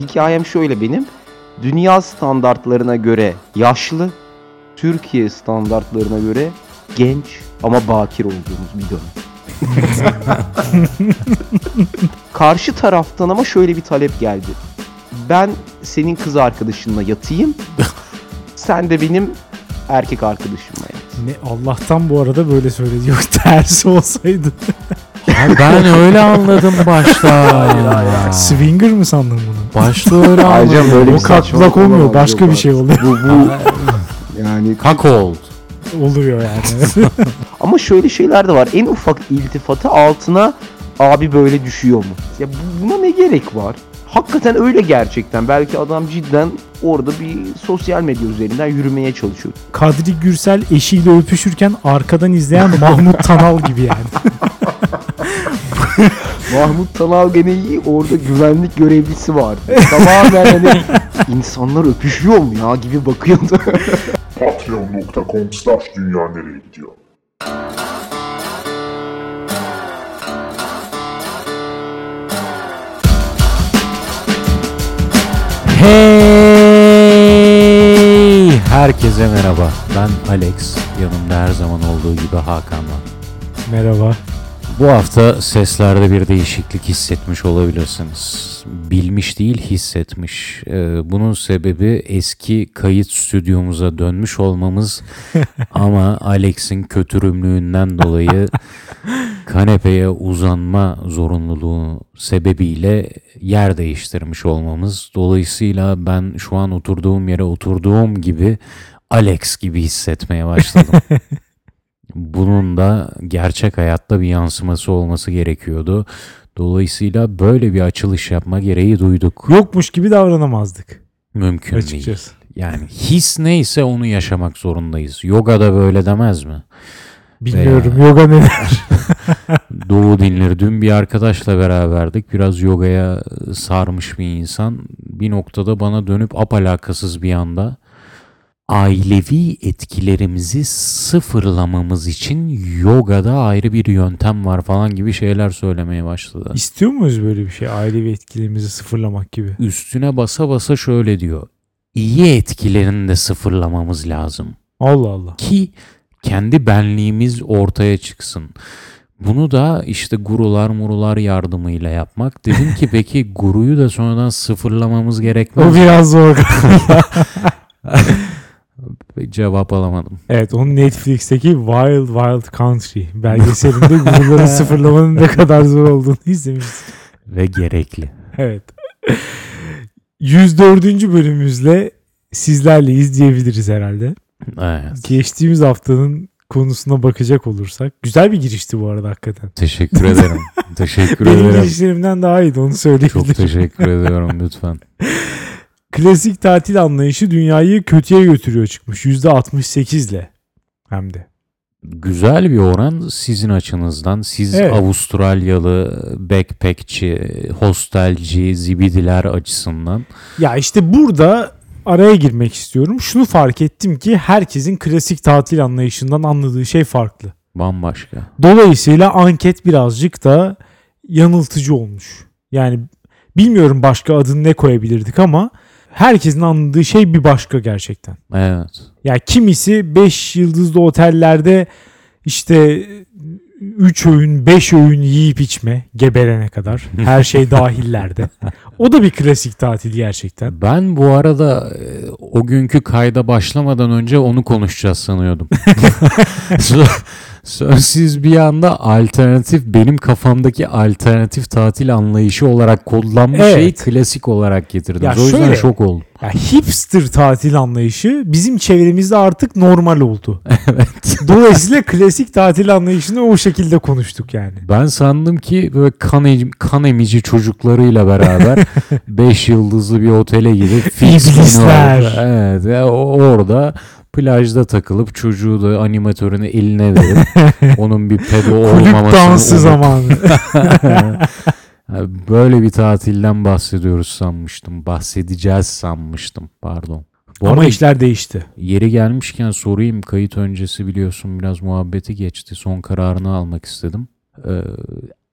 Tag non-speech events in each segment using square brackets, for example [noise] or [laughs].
Hikayem şöyle benim. Dünya standartlarına göre yaşlı, Türkiye standartlarına göre genç ama bakir olduğumuz bir dönem. [laughs] Karşı taraftan ama şöyle bir talep geldi. Ben senin kız arkadaşınla yatayım. [laughs] Sen de benim erkek arkadaşımla yat. Ne Allah'tan bu arada böyle söyledi. Yok tersi olsaydı. Ben [laughs] öyle anladım başta. Swinger mı sandın bunu? Başta [laughs] öyle Ayrıca anladım. böyle O bir saçmalık katlak olmuyor. olamaz, Başka yok bir şey abi. oluyor. Bu, bu [laughs] yani oldu. Oluyor yani. Ama şöyle şeyler de var. En ufak iltifatı altına abi böyle düşüyor mu? Ya bu- buna ne gerek var? Hakikaten öyle gerçekten. Belki adam cidden orada bir sosyal medya üzerinden yürümeye çalışıyor. Kadri Gürsel eşiyle öpüşürken arkadan izleyen Mahmut Tanal gibi yani. [laughs] Mahmut Tanal gene iyi. Orada güvenlik görevlisi vardı. Tamamen hani insanlar öpüşüyor mu ya gibi bakıyordu. [laughs] Patreon.com slash dünya nereye gidiyor? Hey! Herkese merhaba. Ben Alex. Yanımda her zaman olduğu gibi Hakan var. Merhaba. Bu hafta seslerde bir değişiklik hissetmiş olabilirsiniz. Bilmiş değil hissetmiş. Ee, bunun sebebi eski kayıt stüdyomuza dönmüş olmamız [laughs] ama Alex'in kötürümlüğünden dolayı [laughs] kanepeye uzanma zorunluluğu sebebiyle yer değiştirmiş olmamız. Dolayısıyla ben şu an oturduğum yere oturduğum gibi Alex gibi hissetmeye başladım. [laughs] Bunun da gerçek hayatta bir yansıması olması gerekiyordu. Dolayısıyla böyle bir açılış yapma gereği duyduk. Yokmuş gibi davranamazdık Mümkün değil. açıkçası. Yani his neyse onu yaşamak zorundayız. Yoga da böyle demez mi? Bilmiyorum yoga neler. [laughs] Doğu dinleri. Dün bir arkadaşla beraberdik. Biraz yogaya sarmış bir insan. Bir noktada bana dönüp apalakasız bir anda ailevi etkilerimizi sıfırlamamız için yogada ayrı bir yöntem var falan gibi şeyler söylemeye başladı. İstiyor muyuz böyle bir şey? Ailevi etkilerimizi sıfırlamak gibi. Üstüne basa basa şöyle diyor. İyi etkilerini de sıfırlamamız lazım. Allah Allah. ki kendi benliğimiz ortaya çıksın. Bunu da işte gurular murular yardımıyla yapmak. Dedim ki peki guruyu da sonradan sıfırlamamız gerekmez. O biraz zor. [laughs] Cevap alamadım. evet onun Netflix'teki Wild Wild Country belgeselinde [laughs] guruları sıfırlamanın ne kadar zor olduğunu izlemiştim. Ve gerekli. Evet. 104. bölümümüzle sizlerle izleyebiliriz herhalde. Evet. Geçtiğimiz haftanın konusuna bakacak olursak. Güzel bir girişti bu arada hakikaten. Teşekkür ederim. [laughs] Teşekkür Benim ederim. girişlerimden daha iyiydi onu söyleyebilirim. Çok teşekkür ediyorum lütfen. [laughs] Klasik tatil anlayışı dünyayı kötüye götürüyor çıkmış. %68 ile hem de. Güzel bir oran sizin açınızdan. Siz Evet. Avustralyalı, backpackçi, hostelci, zibidiler açısından. Ya işte burada araya girmek istiyorum. Şunu fark ettim ki herkesin klasik tatil anlayışından anladığı şey farklı. Bambaşka. Dolayısıyla anket birazcık da yanıltıcı olmuş. Yani bilmiyorum başka adını ne koyabilirdik ama herkesin anladığı şey bir başka gerçekten. Evet. Ya kimisi 5 yıldızlı otellerde işte 3 öğün 5 öğün yiyip içme geberene kadar her şey [laughs] dahillerde. O da bir klasik tatil gerçekten. Ben bu arada e, o günkü kayda başlamadan önce onu konuşacağız sanıyordum. [laughs] [laughs] Sonra- sonra siz bir anda alternatif benim kafamdaki alternatif tatil anlayışı olarak kodlanmış Evet. şeyi klasik olarak getirdiniz. Ya o yüzden şöyle- şok oldum. Ya hipster tatil anlayışı bizim çevremizde artık normal oldu. [laughs] evet. Dolayısıyla klasik tatil anlayışını o şekilde konuştuk yani. Ben sandım ki böyle kan, em- kan emici çocuklarıyla beraber [laughs] 5 yıldızlı bir otele gidip İblisler. Evet. ya orada plajda takılıp çocuğu da animatörünü eline verip [laughs] onun bir pedo Kulüp olmamasını dansı umup- zamanı. [laughs] Böyle bir tatilden bahsediyoruz sanmıştım. Bahsedeceğiz sanmıştım. Pardon. Bu Ama işler değişti. yeri gelmişken sorayım. Kayıt öncesi biliyorsun biraz muhabbeti geçti. Son kararını almak istedim. Ee,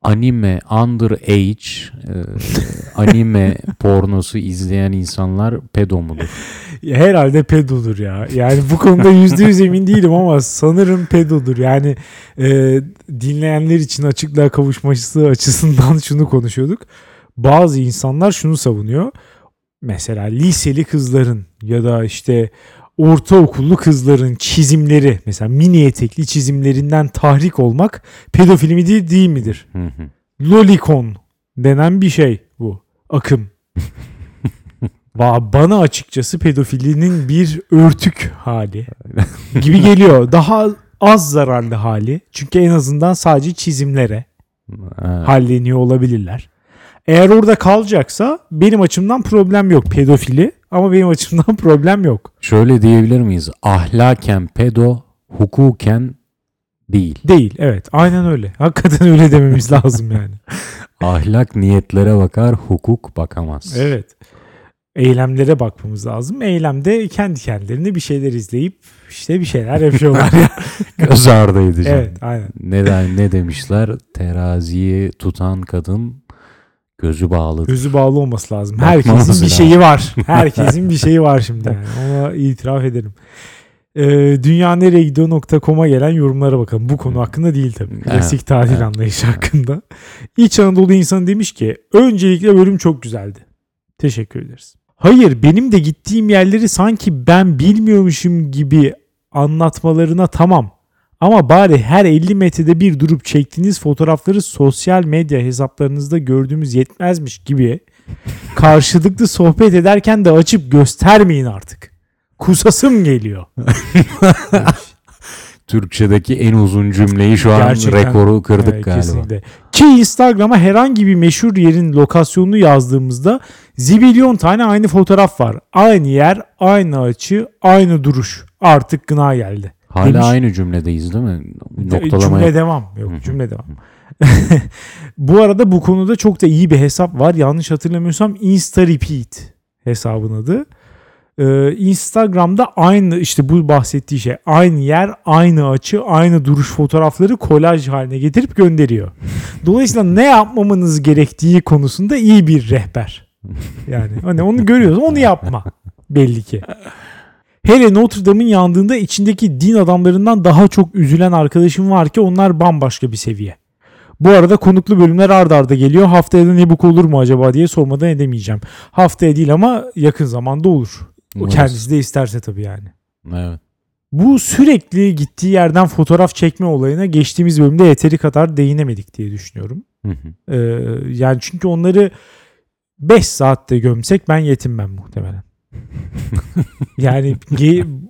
anime underage e, anime [laughs] pornosu izleyen insanlar pedo mudur? Herhalde pedodur ya. Yani bu konuda yüzde yüz emin değilim ama sanırım pedodur. Yani e, dinleyenler için açıklığa kavuşması açısından şunu konuşuyorduk. Bazı insanlar şunu savunuyor. Mesela liseli kızların ya da işte ortaokullu kızların çizimleri mesela mini etekli çizimlerinden tahrik olmak pedofili midir değil midir? Hı hı. Lolicon denen bir şey bu. Akım. [laughs] Bana açıkçası pedofilinin bir örtük hali gibi geliyor. Daha az zararlı hali. Çünkü en azından sadece çizimlere Ha, halleniyor olabilirler. Eğer orada kalacaksa benim açımdan problem yok pedofili ama benim açımdan [laughs] problem yok. Şöyle diyebilir miyiz? Ahlaken pedo, hukuken değil. Değil evet aynen öyle. [laughs] Hakikaten öyle dememiz lazım yani. [laughs] Ahlak niyetlere bakar, hukuk bakamaz. Evet. Eylemlere bakmamız lazım. Eylemde kendi kendilerine bir şeyler izleyip işte bir şeyler yapıyorlar ya. Göz ardı edeceğim. evet aynen. Neden ne demişler? Teraziyi tutan kadın gözü bağlı. Gözü bağlı olması lazım. Bakmamız Herkesin bir şeyi var. [laughs] Herkesin bir şeyi var şimdi yani. Ona itiraf ederim. Ee, dünya nereye gidiyor.com'a gelen yorumlara bakalım. Bu konu hakkında değil tabii. Klasik Evet, tatil evet. anlayışı hakkında. İç Anadolu insanı demiş ki öncelikle bölüm çok güzeldi. Teşekkür ederiz. Hayır benim de gittiğim yerleri sanki ben bilmiyormuşum gibi anlatmalarına tamam. Ama bari her 50 metrede bir durup çektiğiniz fotoğrafları sosyal medya hesaplarınızda gördüğümüz yetmezmiş gibi karşılıklı sohbet ederken de açıp göstermeyin artık. Kusasım geliyor. [laughs] Türkçedeki en uzun cümleyi şu an Gerçekten. rekoru kırdık Evet, galiba. kesinlikle. Ki Instagram'a herhangi bir meşhur yerin lokasyonunu yazdığımızda zibilyon tane aynı fotoğraf var. Aynı yer, aynı açı, aynı duruş. Artık gına geldi. Hala Demiş. aynı cümledeyiz değil mi? De- Noktalama Cümle devam. Yok cümle devam. [laughs] bu arada bu konuda çok da iyi bir hesap var. Yanlış hatırlamıyorsam Insta Repeat hesabın adı. Ee, Instagram'da aynı işte bu bahsettiği şey aynı yer, aynı açı, aynı duruş fotoğrafları kolaj haline getirip gönderiyor. [laughs] Dolayısıyla ne yapmamanız gerektiği konusunda iyi bir rehber. Yani hani onu görüyoruz onu yapma belli ki. Hele Notre Dame'ın yandığında içindeki din adamlarından daha çok üzülen arkadaşım var ki onlar bambaşka bir seviye. Bu arada konuklu bölümler ard arda geliyor. Haftaya da ne bu olur mu acaba diye sormadan edemeyeceğim. Haftaya değil ama yakın zamanda olur. O kendisi de isterse tabii yani. Evet. Bu sürekli gittiği yerden fotoğraf çekme olayına geçtiğimiz bölümde yeteri kadar değinemedik diye düşünüyorum. Hı hı. Ee, yani çünkü onları 5 saatte gömsek ben yetinmem muhtemelen. [laughs] yani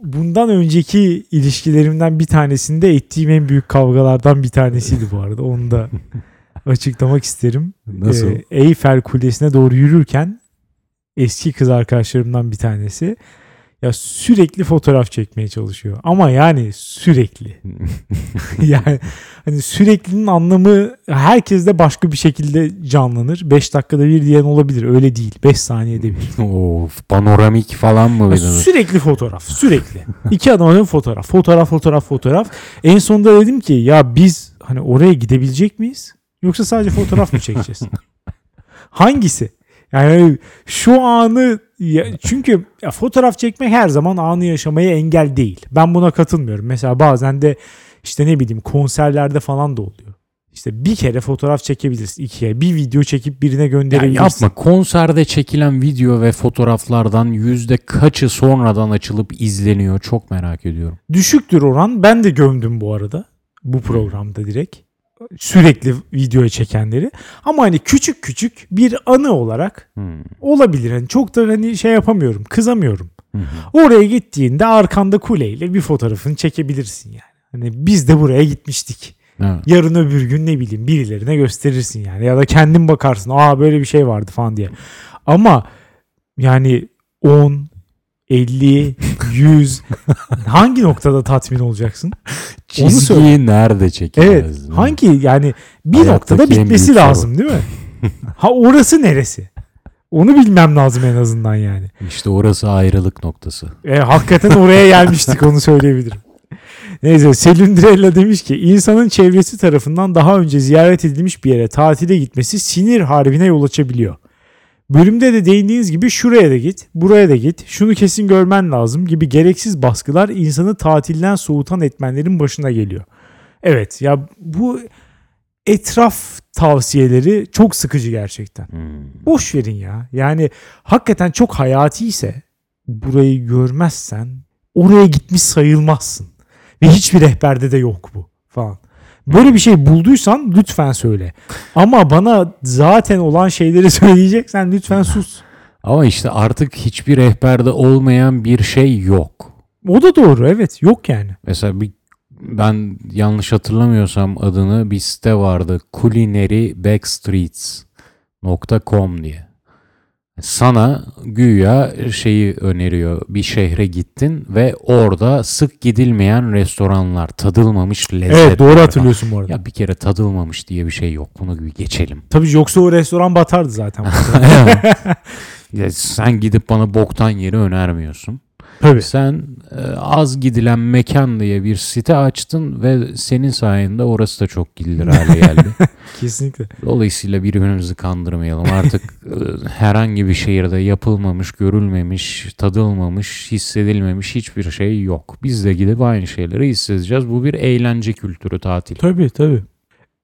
bundan önceki ilişkilerimden bir tanesinde ettiğim en büyük kavgalardan bir tanesiydi bu arada. Onu da [laughs] açıklamak isterim. Nasıl? Ee, Eyfel Kulesi'ne doğru yürürken eski kız arkadaşlarımdan bir tanesi ya sürekli fotoğraf çekmeye çalışıyor. Ama yani sürekli. [laughs] yani hani süreklinin anlamı herkeste başka bir şekilde canlanır. 5 dakikada bir diyen olabilir. Öyle değil. 5 saniyede bir. [laughs] of, panoramik falan mı? Ya de? sürekli fotoğraf. Sürekli. İki adamın fotoğraf. Fotoğraf, fotoğraf, fotoğraf. En sonunda dedim ki ya biz hani oraya gidebilecek miyiz? Yoksa sadece fotoğraf mı çekeceğiz? [laughs] Hangisi? Yani şu anı ya, çünkü ya fotoğraf çekmek her zaman anı yaşamaya engel değil. Ben buna katılmıyorum. Mesela bazen de işte ne bileyim konserlerde falan da oluyor. İşte bir kere fotoğraf çekebilirsin. ikiye bir video çekip birine gönderebilirsin. yapma konserde çekilen video ve fotoğraflardan yüzde kaçı sonradan açılıp izleniyor çok merak ediyorum. Düşüktür oran. Ben de gömdüm bu arada. Bu programda direkt. Sürekli videoya çekenleri. Ama hani küçük küçük bir anı olarak Hmm. olabilir. Hani çok da hani şey yapamıyorum. Kızamıyorum. Hı. Oraya gittiğinde arkanda kuleyle bir fotoğrafını çekebilirsin yani. Hani biz de buraya gitmiştik. Evet. Yarın öbür gün ne bileyim birilerine gösterirsin yani. Ya da kendin bakarsın. Aa böyle bir şey vardı falan diye. Ama yani 10, 50, 100 hangi noktada tatmin olacaksın? Onu söyle. Çizgiyi nerede çekeceğiz? Evet. mi? Hangi yani bir Hayattaki noktada bitmesi lazım değil mi? ha orası neresi? Onu bilmem lazım en azından yani. İşte orası ayrılık noktası. E, hakikaten oraya gelmiştik onu söyleyebilirim. Neyse Selindrella demiş ki insanın çevresi tarafından daha önce ziyaret edilmiş bir yere tatile gitmesi sinir harbine yol açabiliyor. Bölümde de değindiğiniz gibi şuraya da git, buraya da git, şunu kesin görmen lazım gibi gereksiz baskılar insanı tatilden soğutan etmenlerin başına geliyor. Evet ya bu etraf tavsiyeleri çok sıkıcı gerçekten. Hmm. Boş verin ya. Yani hakikaten çok hayati ise burayı görmezsen oraya gitmiş sayılmazsın. Ve hiçbir rehberde de yok bu falan. Böyle bir şey bulduysan lütfen söyle. Ama bana zaten olan şeyleri [laughs] söyleyeceksen lütfen sus. Ama işte artık hiçbir rehberde olmayan bir şey yok. O da doğru evet yok yani. Mesela bir ben yanlış hatırlamıyorsam adını bir site vardı. culinarybackstreets.com diye. Sana güya şeyi öneriyor. Bir şehre gittin ve orada sık gidilmeyen restoranlar, tadılmamış lezzetler. Evet doğru hatırlıyorsun bu arada. Ya bir kere tadılmamış diye bir şey yok. Bunu bir geçelim. Tabii yoksa o restoran batardı zaten. [laughs] [laughs] Ya sen gidip bana boktan yeri önermiyorsun. Tabii. Sen e, az gidilen mekan diye bir site açtın ve senin sayende orası da çok gidilir hale geldi. [laughs] Kesinlikle. Dolayısıyla birbirimizi kandırmayalım. Artık e, herhangi bir şehirde yapılmamış, görülmemiş, tadılmamış, hissedilmemiş hiçbir şey yok. Biz de gidip aynı şeyleri hissedeceğiz. Bu bir eğlence kültürü tatil. Tabii tabii.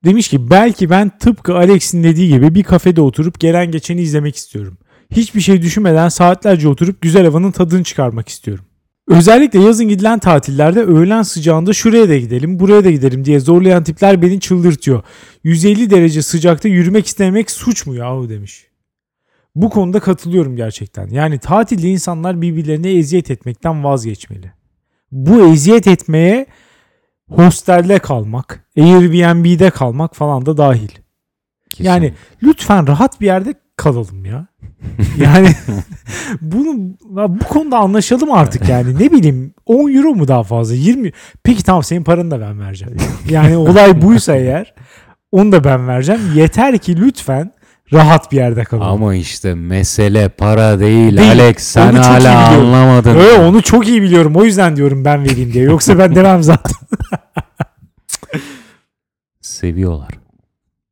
Demiş ki belki ben tıpkı Alex'in dediği gibi bir kafede oturup gelen geçeni izlemek istiyorum. Hiçbir şey düşünmeden saatlerce oturup güzel havanın tadını çıkarmak istiyorum. Özellikle yazın gidilen tatillerde öğlen sıcağında şuraya da gidelim, buraya da gidelim diye zorlayan tipler beni çıldırtıyor. 150 derece sıcakta yürümek istemek suç mu yahu demiş. Bu konuda katılıyorum gerçekten. Yani tatilde insanlar birbirlerine eziyet etmekten vazgeçmeli. Bu eziyet etmeye hostelde kalmak, Airbnb'de kalmak falan da dahil. Yani lütfen rahat bir yerde kalalım ya. [laughs] Yani bunu bu konuda anlaşalım artık yani. Ne bileyim 10 euro mu daha fazla? 20 Peki tamam senin paranı da ben vereceğim. Yani olay buysa eğer onu da ben vereceğim. Yeter ki lütfen rahat bir yerde kalalım. Ama işte mesele para değil, Değil. Alex sen Onu hala anlamadın. Öyle onu çok iyi biliyorum. O yüzden diyorum ben vereyim diye. Yoksa ben demem zaten. Seviyorlar.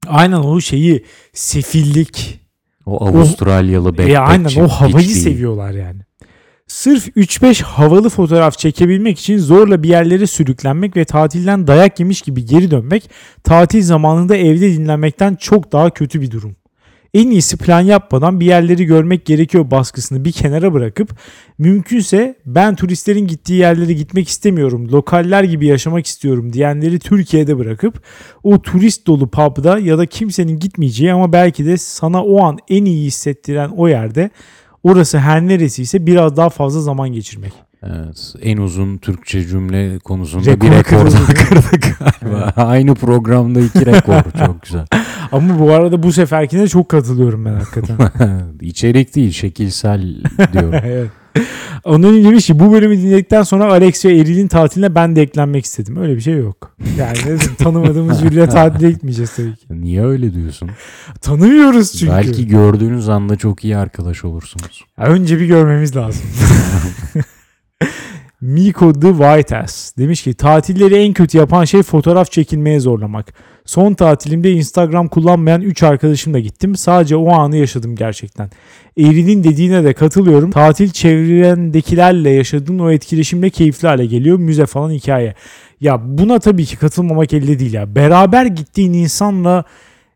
Aynen o şeyi sefillik, O Avustralyalı backpackçi. E aynen o havayı hiç değil. seviyorlar yani. Sırf 3-5 havalı fotoğraf çekebilmek için zorla bir yerlere sürüklenmek ve tatilden dayak yemiş gibi geri dönmek tatil zamanında evde dinlenmekten çok daha kötü bir durum. En iyisi plan yapmadan bir yerleri görmek gerekiyor baskısını bir kenara bırakıp mümkünse ben turistlerin gittiği yerlere gitmek istemiyorum, lokaller gibi yaşamak istiyorum diyenleri Türkiye'de bırakıp o turist dolu pub'da ya da kimsenin gitmeyeceği ama belki de sana o an en iyi hissettiren o yerde orası her neresiyse biraz daha fazla zaman geçirmek. Evet, en uzun Türkçe cümle konusunda Rekor bir rekor kırdık galiba. Aynı programda iki rekor. [laughs] Çok güzel. Ama bu arada bu seferkine çok katılıyorum ben hakikaten. [laughs] İçerik değil, şekilsel diyorum. [laughs] evet. Onun demiş ki bu bölümü dinledikten sonra Alex ve Eril'in tatiline ben de eklenmek istedim. Öyle bir şey yok. Yani tanımadığımız biriyle tatile gitmeyeceğiz tabii ki. Niye öyle diyorsun? Tanımıyoruz çünkü. Belki gördüğünüz anda çok iyi arkadaş olursunuz. Ya Önce bir görmemiz lazım. [laughs] Miko the White Ass demiş ki tatilleri en kötü yapan şey fotoğraf çekilmeye zorlamak. Son tatilimde Instagram kullanmayan 3 arkadaşımla gittim. Sadece o anı yaşadım gerçekten. Eril'in dediğine de katılıyorum. Tatil çevrendekilerle yaşadığın o etkileşimle keyifli hale geliyor. Müze falan hikaye. Ya buna tabii ki katılmamak elde değil ya. Beraber gittiğin insanla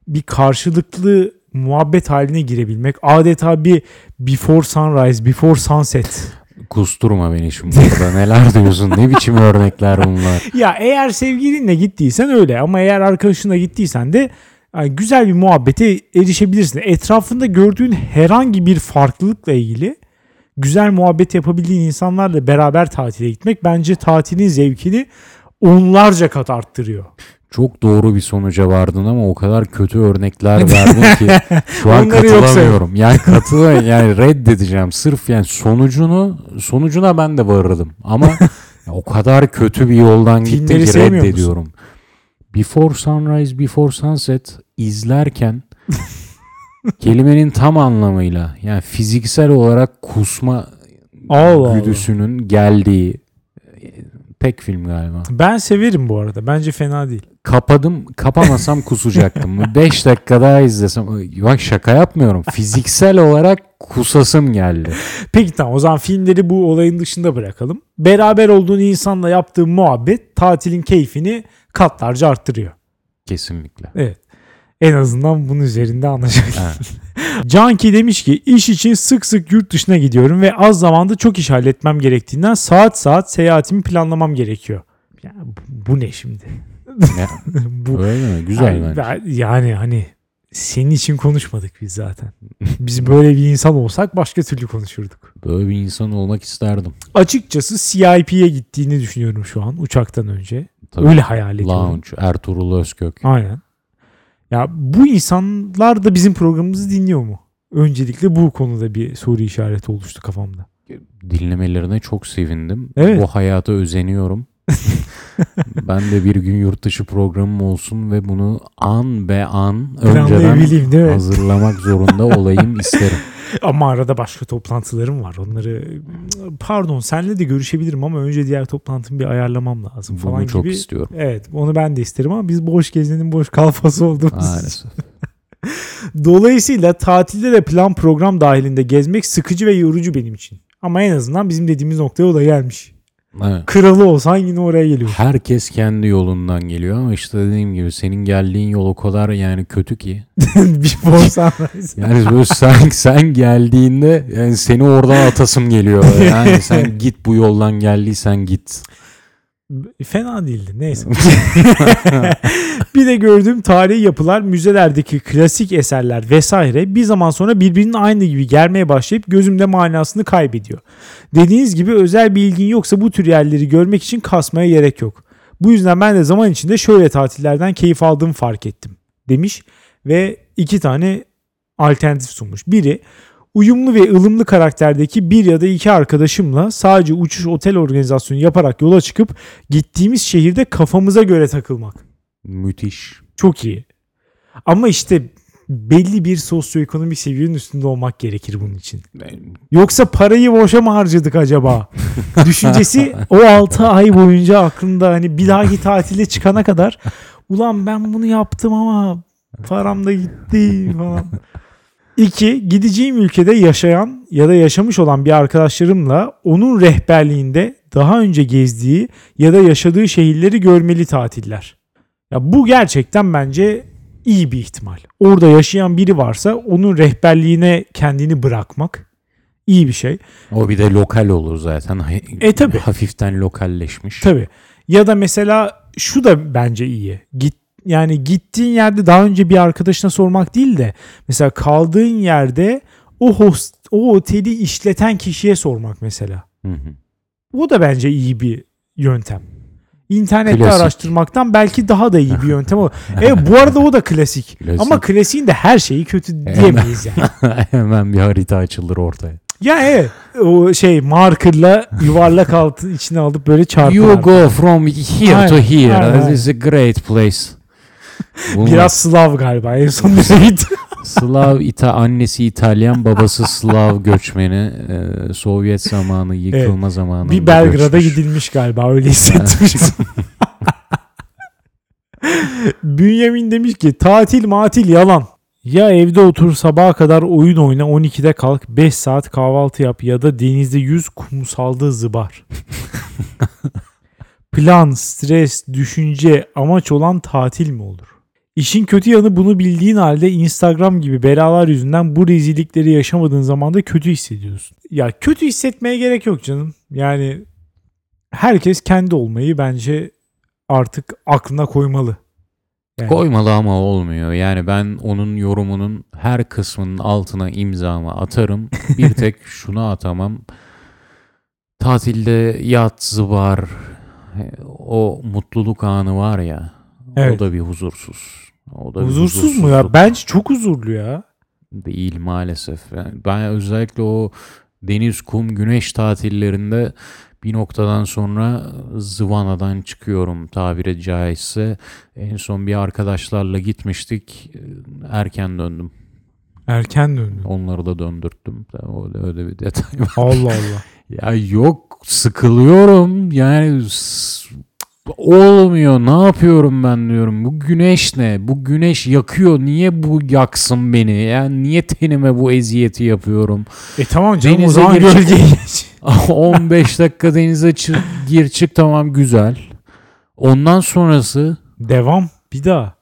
bir karşılıklı muhabbet haline girebilmek. Adeta bir before sunrise, before sunset. Kusturma beni şimdi burada. Neler diyorsun? Ne biçim örnekler bunlar? Ya eğer sevgilinle gittiysen öyle ama eğer arkadaşınla gittiysen de yani güzel bir muhabbete erişebilirsin. Etrafında gördüğün herhangi bir farklılıkla ilgili güzel muhabbet yapabildiğin insanlarla beraber tatile gitmek bence tatilin zevkini onlarca kat arttırıyor. Çok doğru bir sonuca vardın ama o kadar kötü örnekler verdin ki [laughs] şu an Onları katılamıyorum. Yani katıla yani reddedeceğim. Sırf yani sonucunu sonucuna ben de varırdım. Ama o kadar kötü bir yoldan gittin ki reddediyorum. Before Sunrise, Before Sunset izlerken [laughs] kelimenin tam anlamıyla yani fiziksel olarak kusma Allah Allah. güdüsünün geldiği Tek film galiba. Ben severim bu arada. Bence fena değil. Kapadım, kapamasam [laughs] kusacaktım. 5 dakika daha izlesem. Bak şaka yapmıyorum. Fiziksel olarak kusasım geldi. Peki tamam o zaman filmleri bu olayın dışında bırakalım. Beraber olduğun insanla yaptığın muhabbet tatilin keyfini katlarca arttırıyor. Kesinlikle. Evet. En azından bunun üzerinde anlaşılır. Evet. Canki demiş ki iş için sık sık yurt dışına gidiyorum ve az zamanda çok iş halletmem gerektiğinden saat saat seyahatimi planlamam gerekiyor. Ya, bu, ne şimdi? [laughs] Bu Öyle mi? Güzel yani, bence. ben- yani hani senin için konuşmadık biz zaten. Biz böyle bir insan olsak başka türlü konuşurduk. Böyle bir insan olmak isterdim. Açıkçası CIP'ye gittiğini düşünüyorum şu an uçaktan önce. Tabii. Öyle hayal ediyorum. Lounge, Ertuğrul Özkök. Aynen. Ya bu insanlar da bizim programımızı dinliyor mu? Öncelikle bu konuda bir soru işareti oluştu kafamda. Dinlemelerine çok sevindim. Evet. Bu hayata özeniyorum. [laughs] ben de bir gün yurt dışı programım olsun ve bunu an be an önceden hazırlamak zorunda olayım [laughs] isterim. [laughs] Ama arada başka toplantılarım var. Onları pardon senle de görüşebilirim ama önce diğer toplantımı bir ayarlamam lazım falan Bunu çok gibi. istiyorum. Evet onu ben de isterim ama biz boş gezenin boş kalfası olduğumuz. Maalesef. [laughs] Dolayısıyla tatilde de plan program dahilinde gezmek sıkıcı ve yorucu benim için. Ama en azından bizim dediğimiz noktaya o da gelmiş. Evet. Kralı olsan yine oraya geliyor. Herkes kendi yolundan geliyor ama işte dediğim gibi senin geldiğin yol o kadar yani kötü ki. [laughs] Before sunrise. [laughs] Yani böyle sen, sen geldiğinde yani seni oradan atasım geliyor. [laughs] Yani sen git bu yoldan geldiysen git. Fena değildi. Neyse. [laughs] [laughs] bir de gördüğüm tarihi yapılar, müzelerdeki klasik eserler vesaire bir zaman sonra birbirinin aynı gibi gelmeye başlayıp gözümde manasını kaybediyor. Dediğiniz gibi özel bir ilgin yoksa bu tür yerleri görmek için kasmaya gerek yok. Bu yüzden ben de zaman içinde şöyle tatillerden keyif aldığımı fark ettim demiş ve iki tane alternatif sunmuş. Biri uyumlu ve ılımlı karakterdeki bir ya da iki arkadaşımla sadece uçuş otel organizasyonu yaparak yola çıkıp gittiğimiz şehirde kafamıza göre takılmak. Müthiş. Çok iyi. Ama işte belli bir sosyoekonomik seviyenin üstünde olmak gerekir bunun için. Yoksa parayı boşa mı harcadık acaba? [laughs] Düşüncesi o 6 ay boyunca aklında hani bir dahaki tatile çıkana kadar ulan ben bunu yaptım ama param da gitti falan. İki, gideceğim ülkede yaşayan ya da yaşamış olan bir arkadaşlarımla onun rehberliğinde daha önce gezdiği ya da yaşadığı şehirleri görmeli tatiller. Ya bu gerçekten bence iyi bir ihtimal. Orada yaşayan biri varsa onun rehberliğine kendini bırakmak iyi bir şey. O bir de lokal olur zaten. E, tabii. Hafiften lokalleşmiş. Tabii. Ya da mesela şu da bence iyi. Git yani gittiğin yerde daha önce bir arkadaşına sormak değil de mesela kaldığın yerde o host o oteli işleten kişiye sormak mesela. Hı hı. O da bence iyi bir yöntem. İnternette Klasik. araştırmaktan belki daha da iyi bir [laughs] yöntem o. Evet bu arada o da klasik. Klasik. Ama klasiğin de her şeyi kötü diyemeyiz yani. [laughs] Hemen bir harita açılır ortaya. ya evet o şey markerla yuvarlak [laughs] altı içine alıp böyle çarpar. You go from here to here. aynen. This is a great place. Biraz Slav galiba en son müzeyit. [laughs] Slav İta annesi İtalyan, babası Slav göçmeni. Ee, Sovyet zamanı, yıkılma zamanı. bir Belgrad'a gidilmiş galiba öyle hissettim. [laughs] Bünyamin demiş ki tatil matil yalan. Ya evde otur sabaha kadar oyun oyna 12'de kalk 5 saat kahvaltı yap ya da denizde yüz kumsalda zıbar. [laughs] Plan, stres, düşünce, amaç olan tatil mi olur? İşin kötü yanı bunu bildiğin halde Instagram gibi belalar yüzünden bu rezillikleri yaşamadığın zaman da kötü hissediyorsun. Ya kötü hissetmeye gerek yok canım. Yani herkes kendi olmayı bence artık aklına koymalı. Yani Koymalı ama olmuyor. Yani ben onun yorumunun her kısmının altına imzamı atarım. Bir [laughs] tek şunu atamam. Tatilde yat, zıbar, o mutluluk anı var ya. Evet. O da bir huzursuz. O da bir huzursuz mu ya? Bence çok huzurlu ya. Değil maalesef. Yani ben özellikle o deniz, kum, güneş tatillerinde bir noktadan sonra zıvanadan çıkıyorum tabiri caizse. En son bir arkadaşlarla gitmiştik. Erken döndüm. Erken döndün. Onları da döndürttüm. Öyle, öyle bir detay var. Allah Allah. [laughs] Ya yok sıkılıyorum yani olmuyor ne yapıyorum ben diyorum bu güneş ne bu güneş yakıyor niye bu yaksın beni yani niye tenime bu eziyeti yapıyorum E tamam canım o Denize zaman girecek- gölgeye [laughs] geç. 15 dakika denize çı- gir çık tamam güzel ondan sonrası Devam. Bir daha.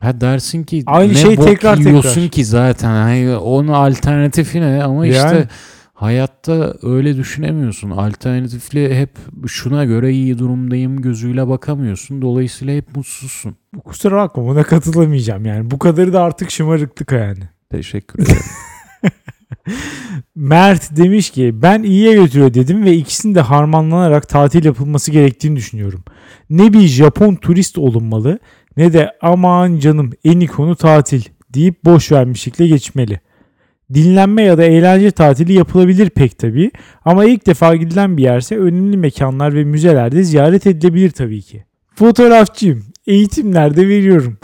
ha dersin ki Aynı ne şey bok tekrar yiyorsun tekrar. ki zaten hani onun alternatifi ne ama Yani. işte Hayatta öyle düşünemiyorsun. Alternatifli hep şuna göre iyi durumdayım gözüyle bakamıyorsun. Dolayısıyla hep mutsuzsun. Kusura bakma buna katılamayacağım yani. Bu kadarı da artık şımarıklık yani. Teşekkür ederim. [laughs] Mert demiş ki ben iyiye götürüyor dedim ve ikisinin de harmanlanarak tatil yapılması gerektiğini düşünüyorum. Ne bir Japon turist olunmalı ne de aman canım en iyi konu tatil deyip boş vermişlikle geçmeli. Dinlenme ya da eğlence tatili yapılabilir pek tabii ama ilk defa gidilen bir yerse önemli mekanlar ve müzelerde ziyaret edilebilir tabii ki. Fotoğrafçıyım. Eğitimlerde veriyorum.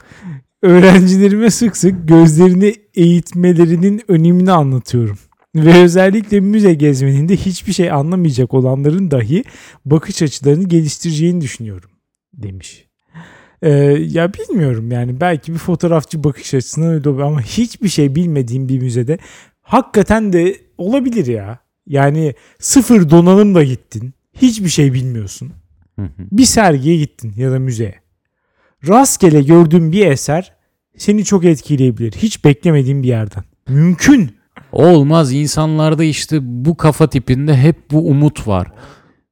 Öğrencilerime sık sık gözlerini eğitmelerinin önemini anlatıyorum. Ve özellikle müze gezmenin de hiçbir şey anlamayacak olanların dahi bakış açılarını geliştireceğini düşünüyorum demiş. Ee, ya bilmiyorum yani belki bir fotoğrafçı bakış açısından öyle olabilir ama hiçbir şey bilmediğim bir müzede hakikaten de olabilir ya. Yani sıfır donanımla gittin. Hiçbir şey bilmiyorsun. Hı hı. Bir sergiye gittin ya da müzeye. Rastgele gördüğün bir eser seni çok etkileyebilir. Hiç beklemediğin bir yerden. Mümkün. Olmaz insanlarda işte bu kafa tipinde hep bu umut var.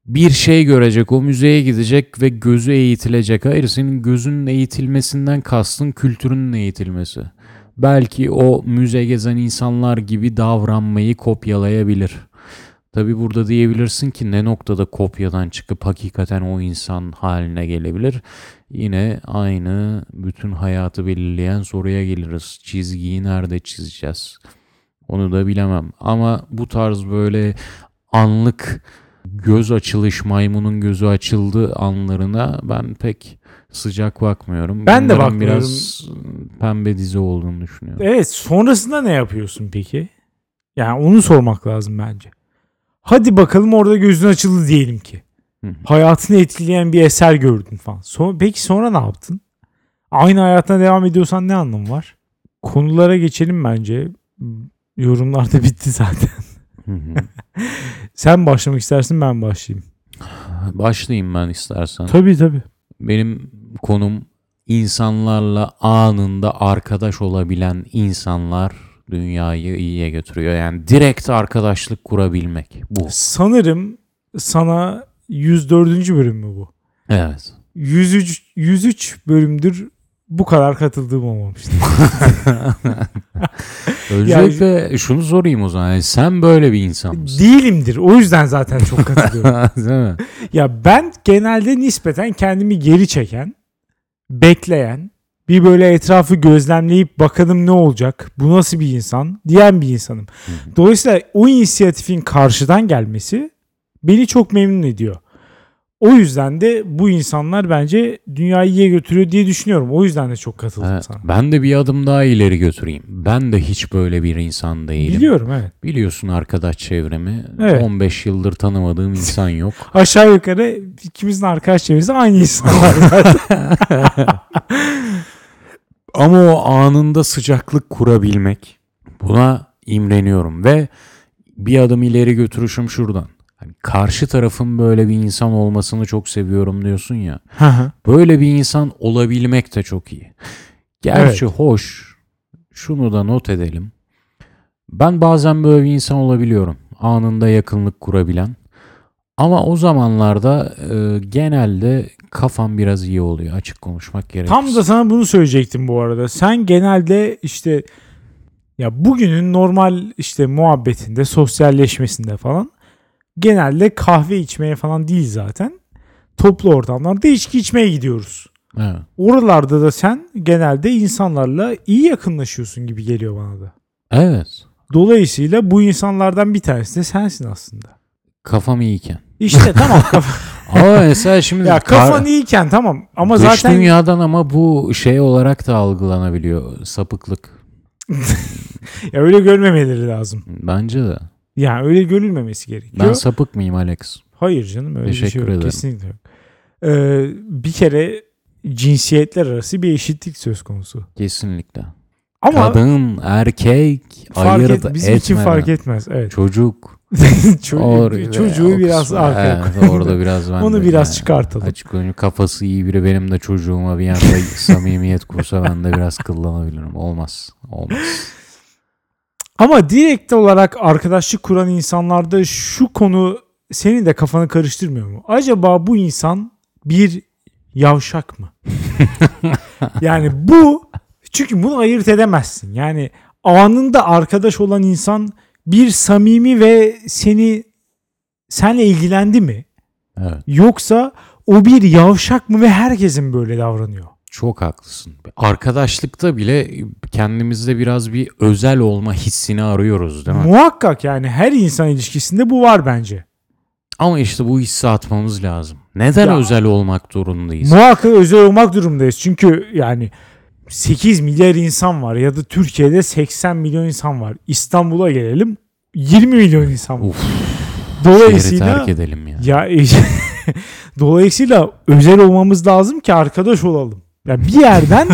Bir şey görecek, o müzeye gidecek ve gözü eğitilecek. Hayır senin gözünün eğitilmesinden kastın kültürünün eğitilmesi. Belki o müze gezen insanlar gibi davranmayı kopyalayabilir. Tabi burada diyebilirsin ki ne noktada kopyadan çıkıp hakikaten o insan haline gelebilir. Yine aynı bütün hayatı belirleyen soruya geliriz. Çizgiyi nerede çizeceğiz? Onu da bilemem. Ama bu tarz böyle anlık göz açılış, maymunun gözü açıldı anlarına ben pek sıcak bakmıyorum. Ben de Bunların bakmıyorum. Biraz pembe dizi olduğunu düşünüyorum. Evet sonrasında ne yapıyorsun peki? Yani onu sormak lazım bence. Hadi bakalım orada gözün açıldı diyelim ki. Hı hı. Hayatını etkileyen bir eser gördün falan. Son, peki sonra ne yaptın? Aynı hayatına devam ediyorsan ne anlamı var? Konulara geçelim bence. Yorumlar da bitti zaten. [laughs] Hı hı. Sen başlamak istersin ben başlayayım. Başlayayım ben istersen. Tabii tabii. Benim konum insanlarla anında arkadaş olabilen insanlar dünyayı iyiye götürüyor. Yani direkt arkadaşlık kurabilmek bu. Sanırım sana 104. bölüm mü bu? Evet. 103, 103 bölümdür bu kadar katıldığım olmamıştı. [laughs] Öncelikle şunu sorayım o zaman. Yani sen böyle bir insan mısın? Değilimdir. O yüzden zaten çok katılıyorum. [laughs] Değil mi? ya ben genelde nispeten kendimi geri çeken, bekleyen, bir böyle etrafı gözlemleyip bakalım ne olacak, bu nasıl bir insan diyen bir insanım. Dolayısıyla o inisiyatifin karşıdan gelmesi beni çok memnun ediyor. O yüzden de bu insanlar bence dünyayı iyiye götürüyor diye düşünüyorum. O yüzden de çok katıldım Evet, sana. ben de bir adım daha ileri götüreyim. Ben de hiç böyle bir insan değilim. Biliyorum evet. Biliyorsun arkadaş çevremi. Evet. 15 yıldır tanımadığım insan yok. [laughs] Aşağı yukarı ikimizin arkadaş çevresi aynı insanlar zaten. [laughs] Ama o anında sıcaklık kurabilmek buna imreniyorum ve bir adım ileri götürüşüm şuradan. Hani karşı tarafın böyle bir insan olmasını çok seviyorum diyorsun ya. Böyle bir insan olabilmek de çok iyi. Gerçi hoş. Şunu da not edelim. Ben bazen böyle bir insan olabiliyorum. Anında yakınlık kurabilen. Ama o zamanlarda e, genelde kafam biraz iyi oluyor açık konuşmak gerekirse. Tam da sana bunu söyleyecektim bu arada. Sen genelde işte ya bugünün normal işte muhabbetinde, sosyalleşmesinde falan genelde kahve içmeye falan değil zaten. Toplu ortamlarda içki içmeye gidiyoruz. Evet. Oralarda da sen genelde insanlarla iyi yakınlaşıyorsun gibi geliyor bana da. evet. Dolayısıyla bu insanlardan bir tanesi de sensin aslında. Kafam iyiyken. İşte tamam [laughs] Ama mesela şimdi ya kafan iyiyken tamam ama dış zaten dünyadan ama bu şey olarak da algılanabiliyor sapıklık. [laughs] Ya öyle görmemeleri lazım. Bence de. Yani öyle görülmemesi gerekiyor. Ben sapık mıyım Alex? Hayır canım öyle bir şey Teşekkür yok. ederim. Kesinlikle yok. Ee, bir kere cinsiyetler arası bir eşitlik söz konusu. Kesinlikle. Ama Kadın, erkek, fark ayırt et, bizim için fark etmez. Evet. Çocuk. [laughs] Ço- Or- çocuğu biraz arkaya Evet, orada biraz [laughs] ben Onu biraz yani çıkartalım. Açık konuşayım, kafası iyi biri benim de çocuğuma bir anda [laughs] samimiyet kursa ben de biraz kıllanabilirim. Olmaz. Olmaz. Ama direkt olarak arkadaşlık kuran insanlarda şu konu senin de kafanı karıştırmıyor mu? Acaba bu insan bir yavşak mı? [laughs] yani bu çünkü bunu ayırt edemezsin. Yani anında arkadaş olan insan bir samimi ve seni senle ilgilendi mi? Evet. Yoksa o bir yavşak mı ve herkesin böyle davranıyor? Çok haklısın. Arkadaşlıkta bile kendimizde biraz bir özel olma hissini arıyoruz değil mi? Muhakkak yani her insan ilişkisinde bu var bence. Ama işte bu hissi atmamız lazım. Neden Ya- özel olmak zorundayız? Muhakkak özel olmak durumdayız. Çünkü yani 8 milyar insan var ya da Türkiye'de 80 milyon insan var. İstanbul'a gelelim 20 milyon insan var. Uf, Dolayısıyla terk edelim ya. ya [laughs] dolayısıyla özel olmamız lazım ki arkadaş olalım. Ya bir yerden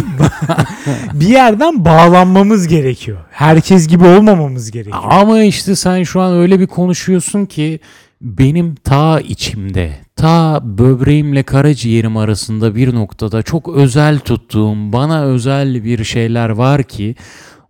[laughs] bir yerden bağlanmamız gerekiyor. Herkes gibi olmamamız gerekiyor. Ama işte sen şu an öyle bir konuşuyorsun ki benim ta içimde, ta böbreğimle karaciğerim arasında bir noktada çok özel tuttuğum, bana özel bir şeyler var ki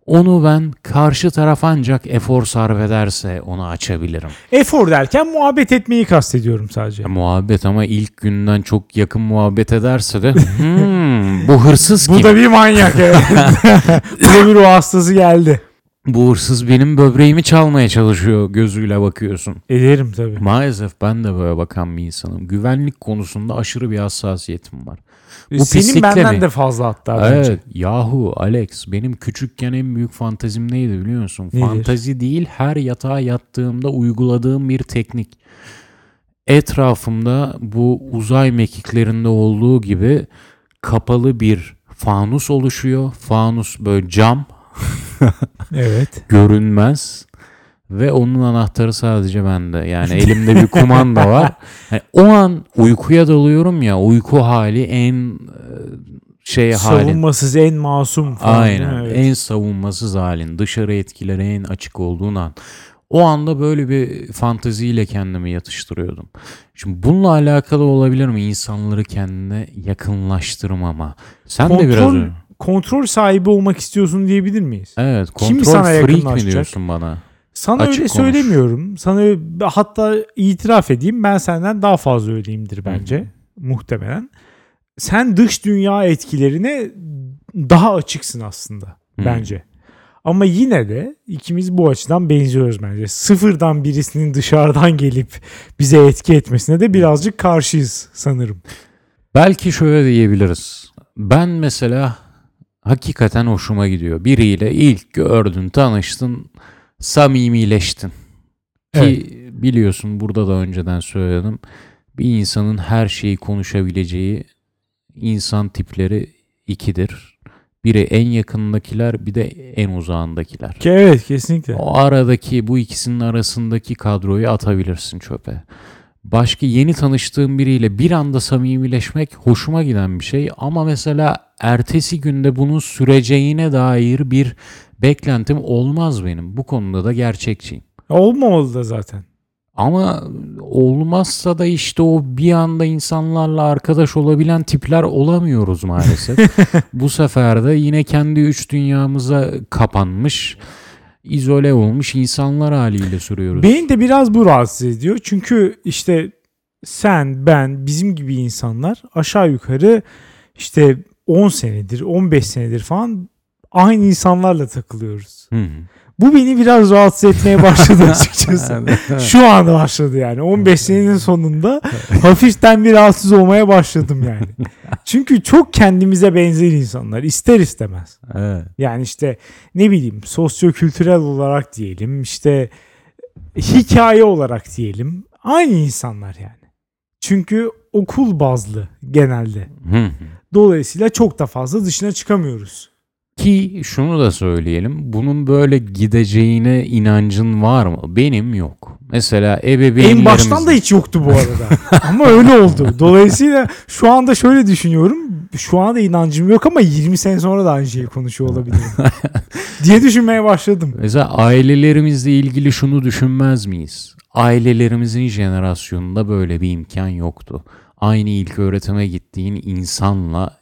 onu ben karşı taraf ancak efor sarf ederse onu açabilirim. Efor derken muhabbet etmeyi kastediyorum sadece. Ya, muhabbet ama ilk günden çok yakın muhabbet ederse de "Hmm, bu hırsız kim? Bu da bir manyak evet. [laughs] Bu da bir ruh hastası geldi. Bu hırsız benim böbreğimi çalmaya çalışıyor gözüyle bakıyorsun. Ederim tabii. Maalesef ben de böyle bakan bir insanım. Güvenlik konusunda aşırı bir hassasiyetim var. Bu Senin benden mi? de fazla hatta bence. Evet yahu Alex benim küçükken en büyük fantazim neydi biliyor musun? Nedir? Fantazi değil her yatağa yattığımda uyguladığım bir teknik. Etrafımda bu uzay mekiklerinde olduğu gibi kapalı bir fanus oluşuyor. Fanus böyle cam Evet. [laughs] görünmez ve onun anahtarı sadece bende. Yani [laughs] elimde bir kumanda var. Yani o an uykuya dalıyorum ya uyku hali en e, şey hali. Savunmasız en masum falan. Aynen. Evet. En savunmasız halin. Dışarı etkileri en açık olduğun an. O anda böyle bir fanteziyle kendimi yatıştırıyordum. Şimdi bununla alakalı olabilir mi? İnsanları kendine yakınlaştırmama. Sen de biraz Kontrol, kontrol sahibi olmak istiyorsun diyebilir miyiz? Evet. Kim Kontrol sana freak mi diyorsun bana? Sana Açık öyle konuş. söylemiyorum. Sana öyle- hatta itiraf edeyim ben senden daha fazla öyleyimdir bence. Muhtemelen. Sen dış dünya etkilerine daha açıksın aslında Hı. bence. Ama yine de ikimiz bu açıdan benziyoruz bence. Sıfırdan birisinin dışarıdan gelip bize etki etmesine de birazcık karşıyız sanırım. Belki şöyle diyebiliriz. Ben mesela hakikaten hoşuma gidiyor. Biriyle ilk gördün, tanıştın, samimileştin. Ki biliyorsun burada da önceden söyledim. Bir insanın her şeyi konuşabileceği insan tipleri ikidir. Biri en yakındakiler bir de en uzağındakiler. Ki evet kesinlikle. O aradaki bu ikisinin arasındaki kadroyu atabilirsin çöpe. Başka yeni tanıştığım biriyle bir anda samimileşmek hoşuma giden bir şey ama mesela ertesi günde bunun süreceğine dair bir beklentim olmaz benim. Bu konuda da gerçekçiyim. Olmamalı da zaten. Ama olmazsa da işte o bir anda insanlarla arkadaş olabilen tipler olamıyoruz maalesef. [laughs] Bu sefer de yine kendi üç dünyamıza kapanmış, izole olmuş insanlar haliyle sürüyoruz. Beni de biraz bu rahatsız ediyor. Çünkü işte sen, ben, bizim gibi insanlar aşağı yukarı işte 10 senedir, 15 senedir falan aynı insanlarla takılıyoruz. Hı hı. Bu beni biraz rahatsız etmeye başladı [laughs] açıkçası. Şu anda başladı yani. 15 senenin sonunda hafiften bir rahatsız olmaya başladım yani. [laughs] Çünkü çok kendimize benzer insanlar ister istemez. evet. Yani işte ne bileyim sosyokültürel olarak diyelim işte hikaye olarak diyelim aynı insanlar yani. Çünkü okul bazlı genelde. Hı hı. Dolayısıyla çok da fazla dışına çıkamıyoruz. Ki şunu da söyleyelim. Bunun böyle gideceğine inancın var mı? Benim yok. Mesela ebeveynlerimiz... En baştan da hiç yoktu bu arada. [laughs] ama öyle oldu. Dolayısıyla şu anda şöyle düşünüyorum. Şu anda inancım yok ama 20 sene sonra da aynı şeyi konuşuyor olabilirim. [laughs] diye düşünmeye başladım. Mesela ailelerimizle ilgili şunu düşünmez miyiz? Ailelerimizin jenerasyonunda böyle bir imkan yoktu. Aynı ilk öğretime gittiğin insanla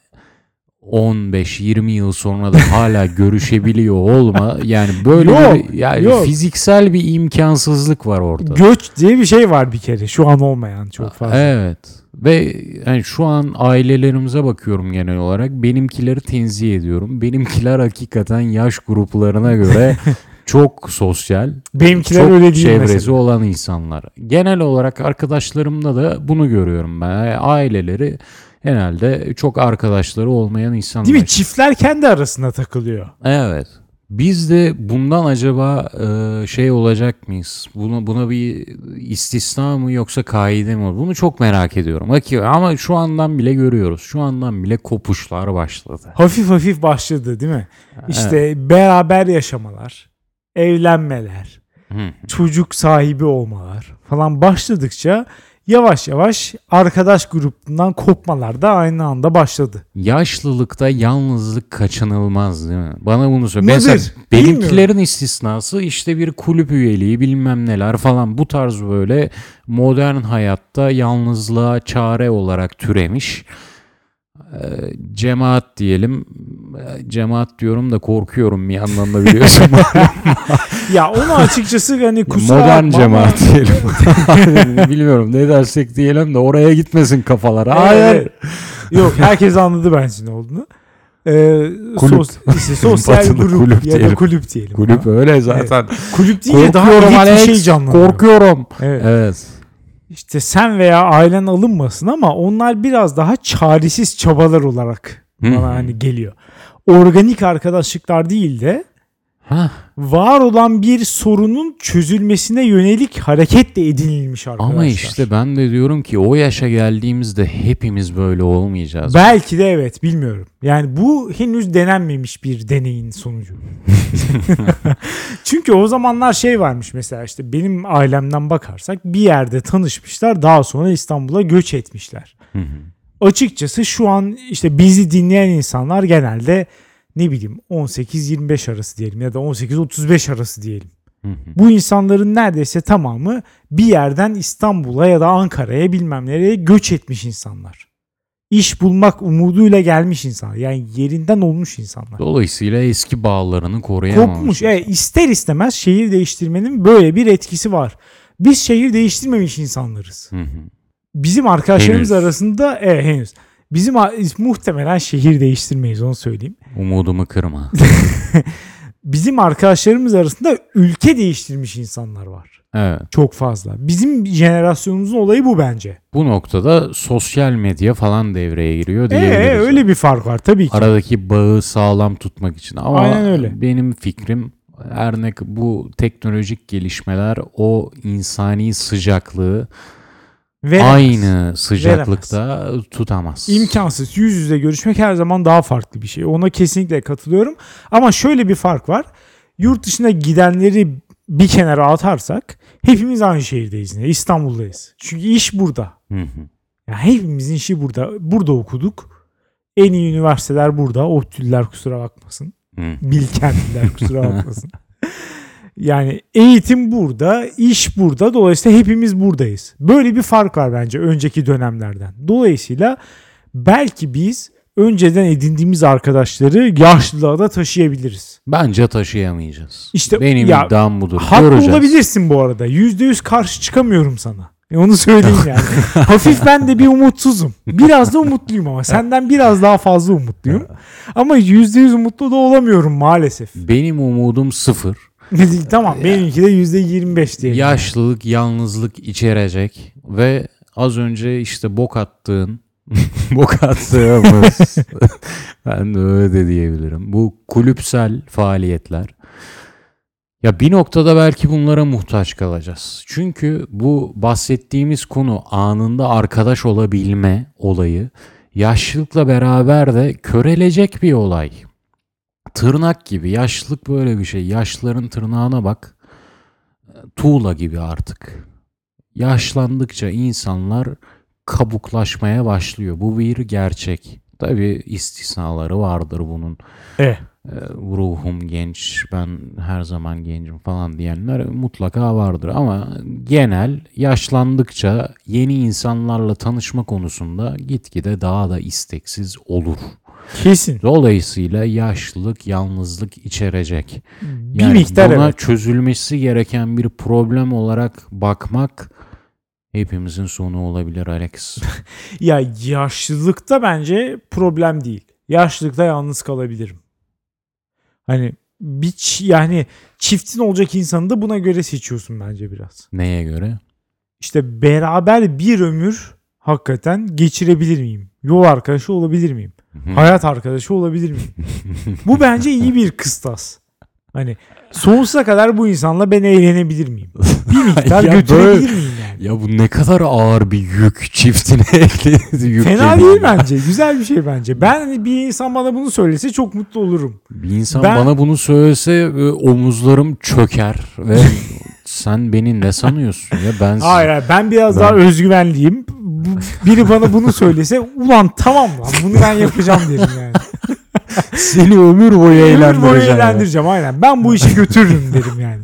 15-20 yıl sonra da hala [laughs] görüşebiliyor olma yani böyle Yok, bir yani yok. fiziksel bir imkansızlık var orada. Göç diye bir şey var bir kere. Şu an olmayan çok fazla. Evet. Ve yani şu an ailelerimize bakıyorum genel olarak. Benimkileri tenzih ediyorum. Benimkiler hakikaten yaş gruplarına göre [laughs] çok sosyal, Benimkiler çok öyle değil çevresi mesela. olan insanlar. Genel olarak arkadaşlarımda da bunu görüyorum ben. Aileleri genelde çok arkadaşları olmayan insanlar. Değil mi? Çiftler kendi arasında takılıyor. Evet. Biz de bundan acaba e, şey olacak mıyız? Buna buna bir istisna mı yoksa kaide mi? Bunu çok merak ediyorum. Ama şu andan bile görüyoruz. Şu andan bile kopuşlar başladı. Hafif hafif başladı değil mi? İşte beraber yaşamalar, evlenmeler, çocuk sahibi olmalar falan başladıkça yavaş yavaş arkadaş grubundan kopmalar da aynı anda başladı. Yaşlılıkta yalnızlık kaçınılmaz değil mi? Bana bunu söyle. Nedir? Mesela Bilmiyorum. benimkilerin istisnası işte bir kulüp üyeliği bilmem neler falan bu tarz böyle modern hayatta yalnızlığa çare olarak türemiş. Ee, cemaat diyelim. Ee, Cemaat diyorum da korkuyorum bir yandan da biliyorsun. [laughs] Ya onu açıkçası hani kusura Modern bakma cemaat [laughs] diyelim. [laughs] Bilmiyorum ne dersek diyelim de oraya gitmesin kafalar. Hayır. Evet. Yok herkes anladı bence ne olduğunu. Ee, Kulüp. sos- işte sosyal grup kulüp ya da kulüp diyelim. Kulüp Ha. öyle zaten. Kulüp deyince daha net bir şey canlanıyor. Korkuyorum. Evet. Evet. İşte sen veya ailen alınmasın ama onlar biraz daha çaresiz çabalar olarak bana hani geliyor. Organik arkadaşlıklar değil de Hah. var olan bir sorunun çözülmesine yönelik hareketle edinilmiş arkadaşlar. Ama işte ben de diyorum ki o yaşa geldiğimizde hepimiz böyle olmayacağız. Belki de evet bilmiyorum. Yani bu henüz denenmemiş bir deneyin sonucu. [laughs] [laughs] Çünkü o zamanlar şey varmış mesela işte benim ailemden bakarsak bir yerde tanışmışlar daha sonra İstanbul'a göç etmişler. Hı hı. Açıkçası şu an işte bizi dinleyen insanlar genelde ne bileyim 18-25 arası diyelim ya da 18-35 arası diyelim. Hı hı. Bu insanların neredeyse tamamı bir yerden İstanbul'a ya da Ankara'ya bilmem nereye göç etmiş insanlar. İş bulmak umuduyla gelmiş insanlar. Yani yerinden olmuş insanlar. Dolayısıyla eski bağlarını koruyamamış. Kopmuş. Evet, ister istemez şehir değiştirmenin böyle bir etkisi var. Biz şehir değiştirmemiş insanlarız. Hı hı. Bizim arkadaşlarımız Henüz. arasında evet henüz. Bizim muhtemelen şehir değiştirmeyiz onu söyleyeyim. [laughs] Umudumu kırma. Bizim arkadaşlarımız arasında ülke değiştirmiş insanlar var. evet. Çok fazla. Bizim jenerasyonumuzun olayı bu bence. Bu noktada sosyal medya falan devreye giriyor Ee, diyebiliriz. öyle bir fark var tabii ki. Aradaki bağı sağlam tutmak için. Ama Aynen öyle. benim fikrim her ne bu teknolojik gelişmeler o insani sıcaklığı Veremez. aynı sıcaklıkta tutamaz. İmkansız. Yüz yüze görüşmek her zaman daha farklı bir şey. Ona kesinlikle katılıyorum. Ama şöyle bir fark var. Yurt dışına gidenleri bir kenara atarsak hepimiz aynı şehirdeyiz. İstanbul'dayız. Çünkü iş burada. Hı hı. Ya hepimizin işi burada. Burada okuduk. En iyi üniversiteler burada. ODTÜ'lüler kusura bakmasın. Hı. Bilkentliler kusura [laughs] bakmasın. Yani eğitim burada, iş burada. Dolayısıyla hepimiz buradayız. Böyle bir fark var bence önceki dönemlerden. Dolayısıyla belki biz önceden edindiğimiz arkadaşları yaşlılığa da taşıyabiliriz. Bence taşıyamayacağız. İşte Benim ya, iddiam budur. Haklı Göreceğiz. olabilirsin bu arada. %100 karşı çıkamıyorum sana. E onu söyleyeyim [laughs] yani. Hafif ben de bir umutsuzum. Biraz da umutluyum ama senden biraz daha fazla umutluyum. [laughs] Ama %100 umutlu da olamıyorum maalesef. Benim umudum sıfır. Tamam benimki de %25 diyelim. Yaşlılık, yalnızlık içerecek ve az önce işte bok attığın, [laughs] bok attığımız, [laughs] ben de öyle de diyebilirim. Bu kulüpsel faaliyetler. Ya bir noktada belki bunlara muhtaç kalacağız. Çünkü bu bahsettiğimiz konu anında arkadaş olabilme olayı yaşlılıkla beraber de körelecek bir olay. Tırnak gibi. Yaşlılık böyle bir şey. Yaşlıların tırnağına bak. Tuğla gibi artık. Yaşlandıkça insanlar kabuklaşmaya başlıyor. Bu bir gerçek. Tabii istisnaları vardır bunun. Ee, ruhum genç, ben her zaman gencim falan diyenler mutlaka vardır. Ama genel yaşlandıkça yeni insanlarla tanışma konusunda gitgide daha da isteksiz olur. Kesin. Dolayısıyla yaşlılık yalnızlık içerecek. Bir Yani miktar buna evet. çözülmesi gereken bir problem olarak bakmak hepimizin sonu olabilir Alex. [laughs] Ya yaşlılıkta bence problem değil. Yaşlılıkta yalnız kalabilirim. Hani bir yani çiftin olacak insanı da buna göre seçiyorsun bence biraz. Neye göre? İşte beraber bir ömür hakikaten geçirebilir miyim? Yol arkadaşı olabilir miyim? Hayat arkadaşı olabilir miyim? bu bence iyi bir kıstas. Hani sonsuza kadar bu insanla ben eğlenebilir miyim? Bir [laughs] miktar götürebilir böyle- miyim yani? Ya bu ne kadar ağır bir yük çiftine [laughs] ekledi. yük Fena değil bence. Güzel bir şey bence. Ben hani bir insan bana bunu söylese çok mutlu olurum. Bir insan Ben- bana bunu söylese e, omuzlarım çöker ve [laughs] sen beni ne sanıyorsun ya ben [laughs] Hayır, hayır ben biraz Ben- daha özgüvenliyim. Biri bana bunu söylese ulan tamam lan bunu ben yapacağım derim yani. [laughs] seni ömür boyu Ömür boyu eğlendireceğim. ya. eğlendireceğim aynen. Ben bu işi götürürüm derim yani.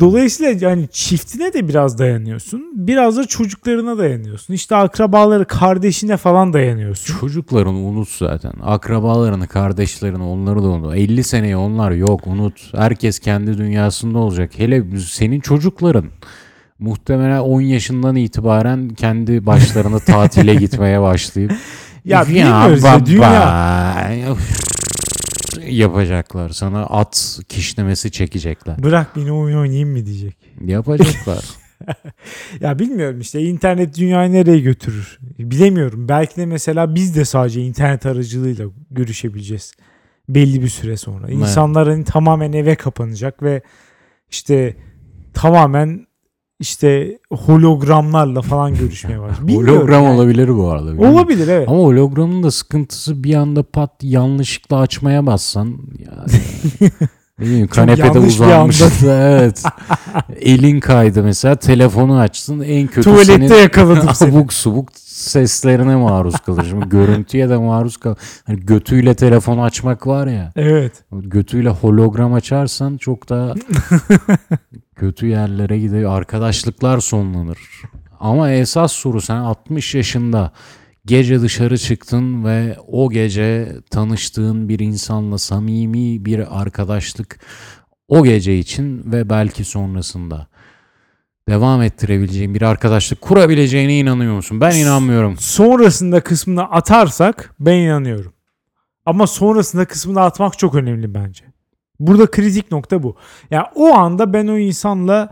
Dolayısıyla yani çiftine de biraz dayanıyorsun. Biraz da çocuklarına dayanıyorsun. İşte akrabaları, kardeşine falan dayanıyorsun. Çocuklarını unut zaten. Akrabalarını, kardeşlerini onları da unut. 50 seneye onlar yok unut. Herkes kendi dünyasında olacak. Hele senin çocukların muhtemelen 10 yaşından itibaren kendi başlarına tatile gitmeye başlayıp [laughs] Ya bilmiyoruz ya, dünya yapacaklar. Sana at kişnemesi çekecekler. Bırak beni oyun oynayayım mı diyecek. Yapacaklar. [laughs] Ya bilmiyorum işte internet dünyayı nereye götürür bilemiyorum. Belki de mesela biz de sadece internet aracılığıyla görüşebileceğiz belli bir süre sonra. İnsanlar hani tamamen eve kapanacak ve işte tamamen işte hologramlarla falan görüşmeye. [laughs] Bilmiyorum Hologram yani. olabilir bu arada. Olabilir evet. Ama hologramın da sıkıntısı bir anda pat yanlışlıkla açmaya bassan ya, [laughs] ne bileyim kanepede uzanmış. [laughs] evet. Elin kaydı mesela telefonu açtın en kötü Tuvalette senin yakaladım seni. abuk subuk seslerine maruz kalır. Şimdi görüntüye de maruz kal. Hani götüyle telefonu açmak var ya. Evet. Götüyle hologram açarsan çok daha kötü yerlere gidiyor. Arkadaşlıklar sonlanır. Ama esas soru sen 60 yaşında gece dışarı çıktın ve o gece tanıştığın bir insanla samimi bir arkadaşlık o gece için ve belki sonrasında devam ettirebileceğin bir arkadaşlık kurabileceğine inanıyor musun? Ben inanmıyorum. Sonrasında kısmını atarsak ben inanıyorum. Ama sonrasında kısmını atmak çok önemli bence. Burada kritik nokta bu. Yani o anda ben o insanla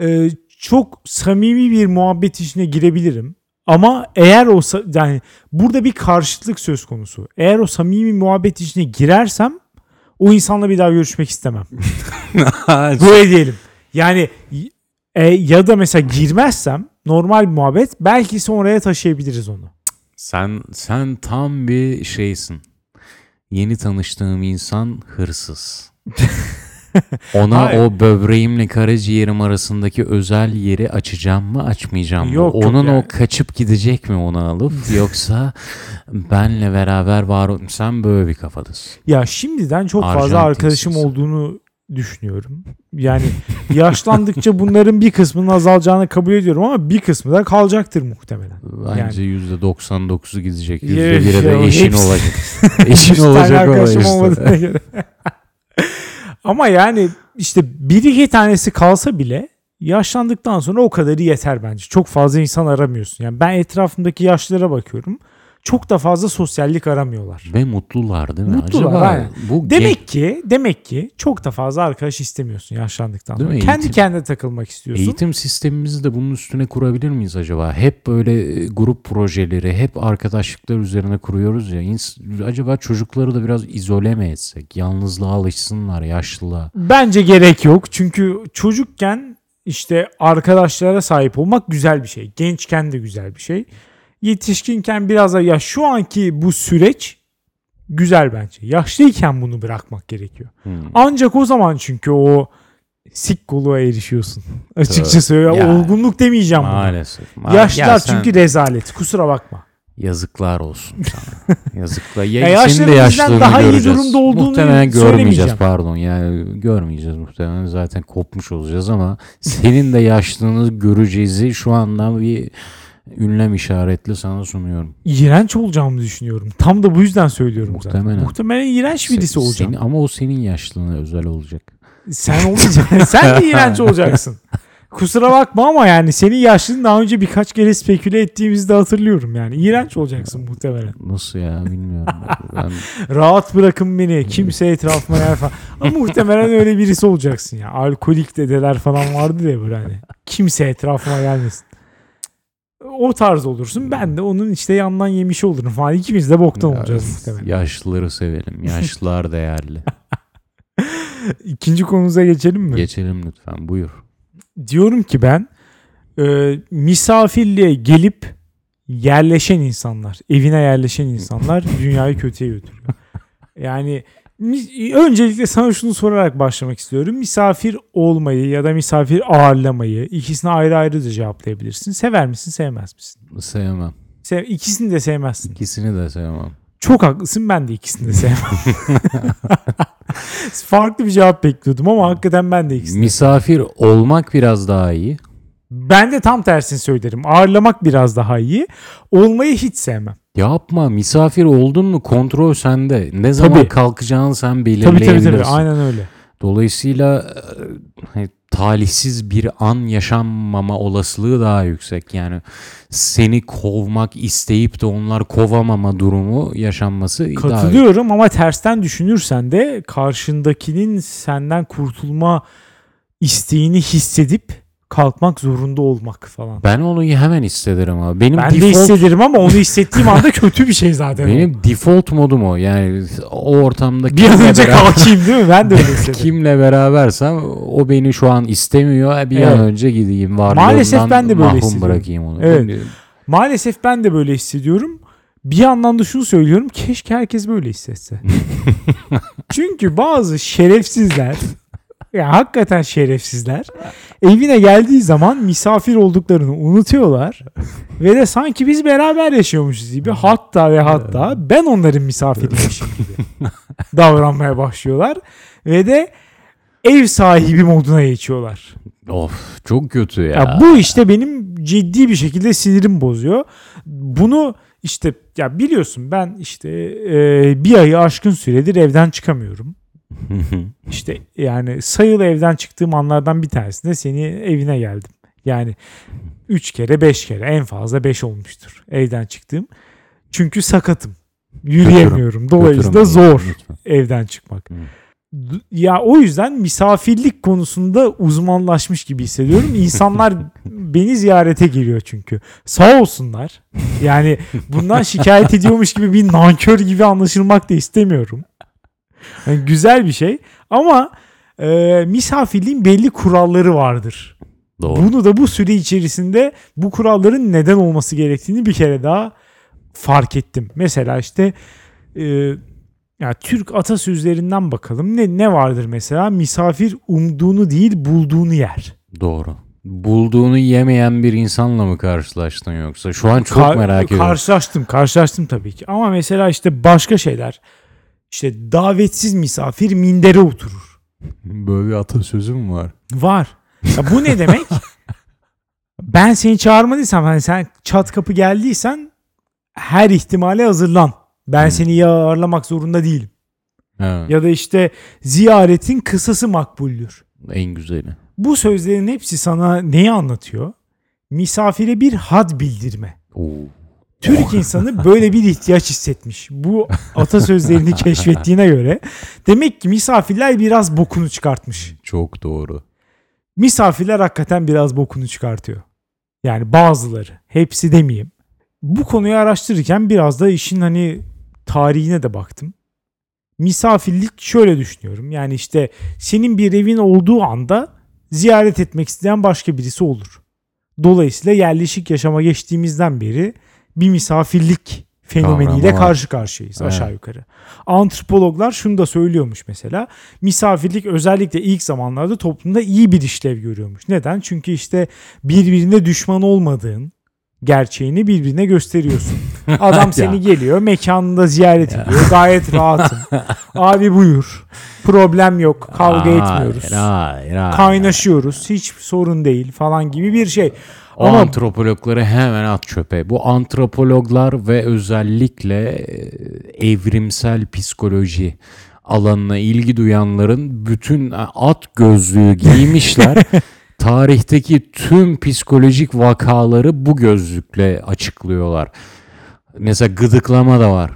e, çok samimi bir muhabbet içine girebilirim. Ama eğer o yani burada bir karşıtlık söz konusu. Eğer o samimi muhabbet içine girersem o insanla bir daha görüşmek istemem. [laughs] Böyle diyelim. Yani e, ya da mesela girmezsem normal bir muhabbet belki sonraya taşıyabiliriz onu. Sen sen tam bir şeysin. Yeni tanıştığım insan hırsız. [laughs] Ona Hayır. o böbreğimle karaciğerim arasındaki özel yeri açacağım mı açmayacağım mı? Yok, yok Onun yani. o kaçıp gidecek mi onu alıp [laughs] yoksa benle beraber var ol- sen böyle bir kafadasın. Ya şimdiden çok fazla Arjantinsiz. arkadaşım olduğunu düşünüyorum. Yani yaşlandıkça bunların bir kısmının azalacağını kabul ediyorum ama bir kısmı da kalacaktır muhtemelen. Bence yüzde 99'u gidecek. Ya, %1'e de ya, eşin hepsi- olacak. Üç [laughs] Eşin tane olacak o arkadaşım işte. olmadığına göre. [laughs] ama yani işte bir iki tanesi kalsa bile yaşlandıktan sonra o kadarı yeter bence. Çok fazla insan aramıyorsun. Yani ben etrafımdaki yaşlılara bakıyorum. Çok da fazla sosyallik aramıyorlar. Ve mutlular değil mi? Mutlular, Acaba aynen. bu Demek ki demek ki çok da fazla arkadaş istemiyorsun yaşlandıktan sonra. Kendi Eğitim- kendine takılmak istiyorsun. Eğitim sistemimizi de bunun üstüne kurabilir miyiz acaba? Hep böyle e, grup projeleri, hep arkadaşlıklar üzerine kuruyoruz ya. Acaba çocukları da biraz izole mi etsek? Yalnızlığa alışsınlar, yaşlılığa. Bence gerek yok. Çünkü çocukken işte arkadaşlara sahip olmak güzel bir şey. Gençken de güzel bir şey. Yetişkinken biraz da ya şu anki bu süreç güzel bence. Yaşlıyken bunu bırakmak gerekiyor. Hmm. Ancak o zaman çünkü o sikkoluğa erişiyorsun. [laughs] Açıkçası Ya, olgunluk demeyeceğim buna. Maalesef. Ma- Yaşlar Ya sen- çünkü rezalet. Kusura bakma. Yazıklar olsun [laughs] sana. Yazıklar. Ya, Ya senin de yaşlılığını daha iyi göreceğiz. durumda olduğunu muhtemelen görmeyeceğiz pardon. Yani görmeyeceğiz muhtemelen. Zaten kopmuş olacağız ama senin de yaşlılığını göreceğizi şu andan bir ünlem işaretli sana sunuyorum. İğrenç olacağımı düşünüyorum. Tam da bu yüzden söylüyorum zaten. Muhtemelen. Muhtemelen iğrenç birisi Se- olacağım. senin- ama o senin yaşlılığına özel olacak. Sen olmayacaksın. [laughs] Sen de iğrenç olacaksın. Kusura bakma ama yani senin yaşlılığını daha önce birkaç kere speküle ettiğimizde hatırlıyorum yani. İğrenç olacaksın muhtemelen. Nasıl ya bilmiyorum. [laughs] ben Rahat bırakın beni. Kimse etrafıma yer falan. Ama muhtemelen öyle birisi olacaksın ya. Alkolik dedeler falan vardı ya böyle hani. Kimse etrafıma gelmesin. O tarz olursun. Ben de onun işte yandan yemiş olurum falan. İkimiz de boktan olacağız muhtemelen. yaşlıları sevelim. Yaşlılar [laughs] değerli. İkinci konumuza geçelim mi? Geçelim lütfen buyur. diyorum ki ben e, misafirliğe gelip yerleşen insanlar, evine yerleşen insanlar [laughs] dünyayı kötüye götürüyor. Yani öncelikle sana şunu sorarak başlamak istiyorum. Misafir olmayı ya da misafir ağırlamayı ikisini ayrı ayrı da cevaplayabilirsin. Sever misin, sevmez misin? Sevmem. Sev, ikisini de sevmezsin. İkisini de sevmem. Çok haklısın ben de ikisini de sevmem. [laughs] Farklı bir cevap bekliyordum ama hakikaten ben de ikisini Misafir olmak biraz daha iyi. Ben de tam tersini söylerim. Ağırlamak biraz daha iyi. Olmayı hiç sevmem. Yapma misafir oldun mu kontrol sende. Ne zaman Tabii. kalkacağını sen Tabii belirleyebilirsin. tabii tabii. Aynen öyle. Dolayısıyla e, hani, talihsiz bir an yaşanmama olasılığı daha yüksek. Yani seni kovmak isteyip de onlar kovamama durumu yaşanması daha. Katılıyorum ama tersten düşünürsen de karşındakinin senden kurtulma isteğini hissedip kalkmak zorunda olmak falan. Ben onu hemen hissederim abi. Benim Ben de default hissederim ama onu hissettiğim anda [laughs] kötü bir şey zaten. o. benim default modum o. Yani o ortamda bir an önce beraber- kalkayım değil mi? Ben de öyle [laughs] hissederim. kimle berabersem o beni şu an istemiyor. Bir Evet. an önce gideyim varlığından Maalesef ben de böyle mahrum hissediyorum. bırakayım onu. Evet. Maalesef ben de böyle hissediyorum. Bir yandan da şunu söylüyorum. Keşke herkes böyle hissetse. [laughs] Çünkü bazı şerefsizler ya hakikaten şerefsizler evine geldiği zaman misafir olduklarını unutuyorlar [laughs] ve de sanki biz beraber yaşıyormuşuz gibi hatta ve hatta ben onların misafiriymişim gibi [laughs] davranmaya başlıyorlar ve de ev sahibi moduna geçiyorlar. Of çok kötü ya. Ya bu işte benim ciddi bir şekilde sinirim bozuyor. Bunu işte ya biliyorsun ben işte e, bir ayı aşkın süredir evden çıkamıyorum. [laughs] İşte yani sayılı evden çıktığım anlardan bir tanesinde seni evine geldim. Yani 3 kere 5 kere en fazla 5 olmuştur evden çıktığım. Çünkü sakatım. Yürüyemiyorum. Dolayısıyla zor evden çıkmak. Ya o yüzden misafirlik konusunda uzmanlaşmış gibi hissediyorum. İnsanlar [laughs] beni ziyarete geliyor çünkü. Sağ olsunlar. Yani bundan şikayet ediyormuş gibi bir nankör gibi anlaşılmak da istemiyorum. Yani güzel bir şey ama e, misafirliğin belli kuralları vardır. Doğru. Bunu da bu süre içerisinde bu kuralların neden olması gerektiğini bir kere daha fark ettim. Mesela işte e, ya Türk atasözlerinden bakalım. Ne ne vardır mesela? Misafir umduğunu değil bulduğunu yer. Doğru. Bulduğunu yemeyen bir insanla mı karşılaştın yoksa? Şu an çok Kar- merak ediyorum. Karşılaştım, karşılaştım tabii ki. Ama mesela işte başka şeyler. İşte davetsiz misafir mindere oturur. Böyle bir atasözü mü var? Var. Ya bu ne demek? [laughs] ben seni çağırmadıysam hani sen çat kapı geldiysen her ihtimale hazırlan. Ben Hmm. seni ya ağırlamak zorunda değilim. Ha, Ya da işte ziyaretin kısası makbuldür. en güzeli. Bu sözlerin hepsi sana neyi anlatıyor? Misafire bir had bildirme. Oo. Türk insanı böyle bir ihtiyaç hissetmiş. Bu [laughs] atasözlerini keşfettiğine göre demek ki misafirler biraz bokunu çıkartmış. Çok doğru. Misafirler hakikaten biraz bokunu çıkartıyor. Yani bazıları. Hepsi demeyeyim. Bu konuyu araştırırken biraz da işin hani tarihine de baktım. Misafirlik şöyle düşünüyorum. Yani işte senin bir evin olduğu anda ziyaret etmek isteyen başka birisi olur. Dolayısıyla yerleşik yaşama geçtiğimizden beri bir misafirlik fenomeniyle Kavramı karşı karşıyayız Evet. aşağı yukarı. Antropologlar şunu da söylüyormuş mesela. Misafirlik özellikle ilk zamanlarda toplumda iyi bir işlev görüyormuş. Neden? Çünkü işte birbirine düşman olmadığın gerçeğini birbirine gösteriyorsun. [laughs] Adam seni geliyor mekanında ziyaret ediyor. Gayet rahatım. [laughs] Abi buyur. Problem yok. Kavga Hayır, etmiyoruz. hayır, hayır. Kaynaşıyoruz. Hiç sorun değil falan gibi bir şey. O Ama antropologları hemen at çöpe. Bu antropologlar ve özellikle e, evrimsel psikoloji alanına ilgi duyanların bütün e, at gözlüğü giymişler. [laughs] Tarihteki tüm psikolojik vakaları bu gözlükle açıklıyorlar. Mesela gıdıklama da var.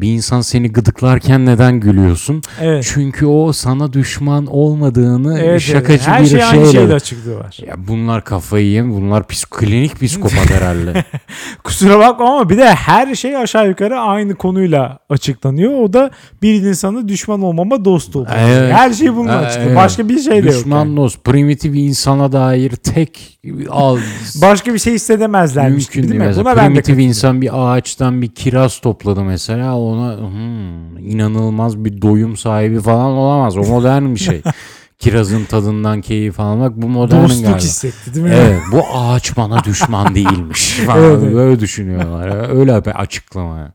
Bir insan seni gıdıklarken neden gülüyorsun? evet. Çünkü o sana düşman olmadığını Evet, şakacı evet. Her bir şey aynı şeyle şeyle açıklığı var. ya bunlar kafayı yem, bunlar psik klinik psikopat herhalde. [laughs] Kusura bakma ama bir de her şey aşağı yukarı aynı konuyla açıklanıyor. O da bir insanı düşman olmama dost olma. Evet. Her şey bununla Evet. açıklıyor. Başka bir şey de yok. Düşman yani. dost, primitif insana dair tek al [laughs] Başka bir şey hissedemezlermiş mümkün değil. değil mi? Buna ben de primitif insan bir ağaçtan bir kiraz topladı mesela ona hmm, inanılmaz bir doyum sahibi falan olamaz. O modern bir şey. [laughs] Kirazın tadından keyif almak bu modern Dostluk galiba. hissetti değil mi? Evet bu ağaç bana düşman [laughs] değilmiş falan Evet, böyle düşünüyorlar. Öyle bir açıklama.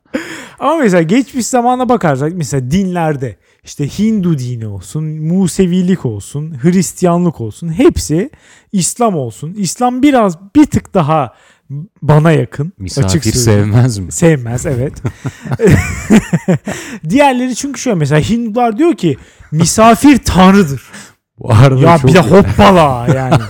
Ama mesela geçmiş zamana bakarsak mesela dinlerde işte Hindu dini olsun, Musevilik olsun, Hristiyanlık olsun hepsi İslam olsun. İslam biraz bir tık daha bana yakın. Misafir açık söyleyeyim. sevmez mi? Sevmez evet. [laughs] Diğerleri çünkü şöyle mesela Hindular diyor ki misafir tanrıdır. Bu arada Ya çok bir de hoppala yani.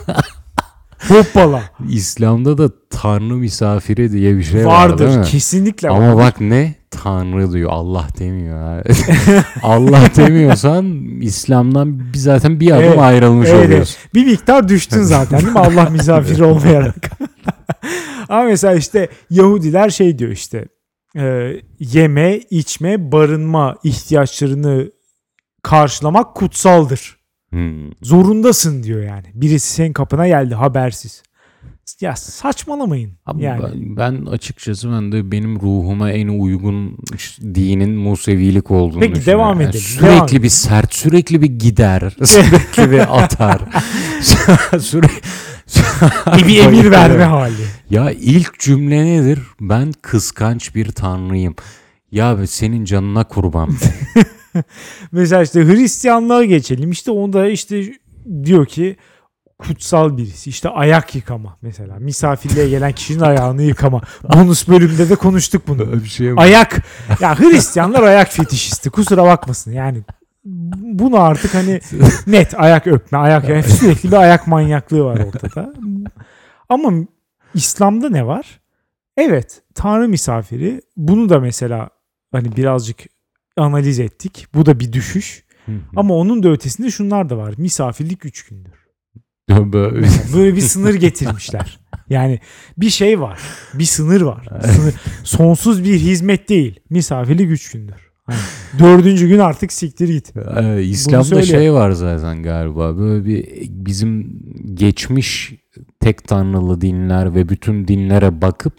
hoppala. İslam'da da Tanrı misafiri diye bir şey var değil Vardır. mi? Kesinlikle Ama vardır. bak ne? Tanrı diyor. Allah demiyor. [laughs] Allah demiyorsan İslam'dan zaten bir adım Evet, ayrılmış evet, oluyorsun. Bir miktar düştün zaten değil mi? Allah misafiri [laughs] olmayarak. [laughs] Ama mesela işte Yahudiler şey diyor işte e, yeme, içme, barınma ihtiyaçlarını karşılamak kutsaldır. Hmm. Zorundasın diyor yani. Birisi senin kapına geldi habersiz. Ya saçmalamayın. Abi yani. ben, ben açıkçası ben de benim ruhuma en uygun dinin Musevilik olduğunu Peki, düşünüyorum. devam Yani edelim, Sürekli devam bir sert, sürekli bir gider, [laughs] sürekli bir atar. [laughs] sürekli bir emir verme hali. Ya ilk cümle nedir? Ben kıskanç bir tanrıyım. Ya senin canına kurban. [laughs] Mesela işte Hristiyanlığa geçelim. İşte onda işte diyor ki kutsal birisi. İşte ayak yıkama mesela. Misafirliğe gelen kişinin ayağını yıkama. Bonus bölümde de konuştuk bunu. bir şey Ayak. Ya Hristiyanlar ayak fetişisti. Kusura bakmasın. Yani bunu artık hani net ayak öpme, ayak yani sürekli bir ayak manyaklığı var ortada. Ama İslam'da ne var? Evet, Tanrı misafiri. Bunu da mesela hani birazcık analiz ettik. Bu da bir düşüş. Ama onun da ötesinde şunlar da var. Misafirlik 3 gündür. Böyle- Böyle bir sınır getirmişler. Yani bir şey var. Bir sınır var. Sınır, sonsuz bir hizmet değil. Misafirlik 3 gündür. [laughs] Dördüncü gün artık siktir git. Ee, İslam'da şey var zaten galiba böyle bir bizim geçmiş tek tanrılı dinler ve bütün dinlere bakıp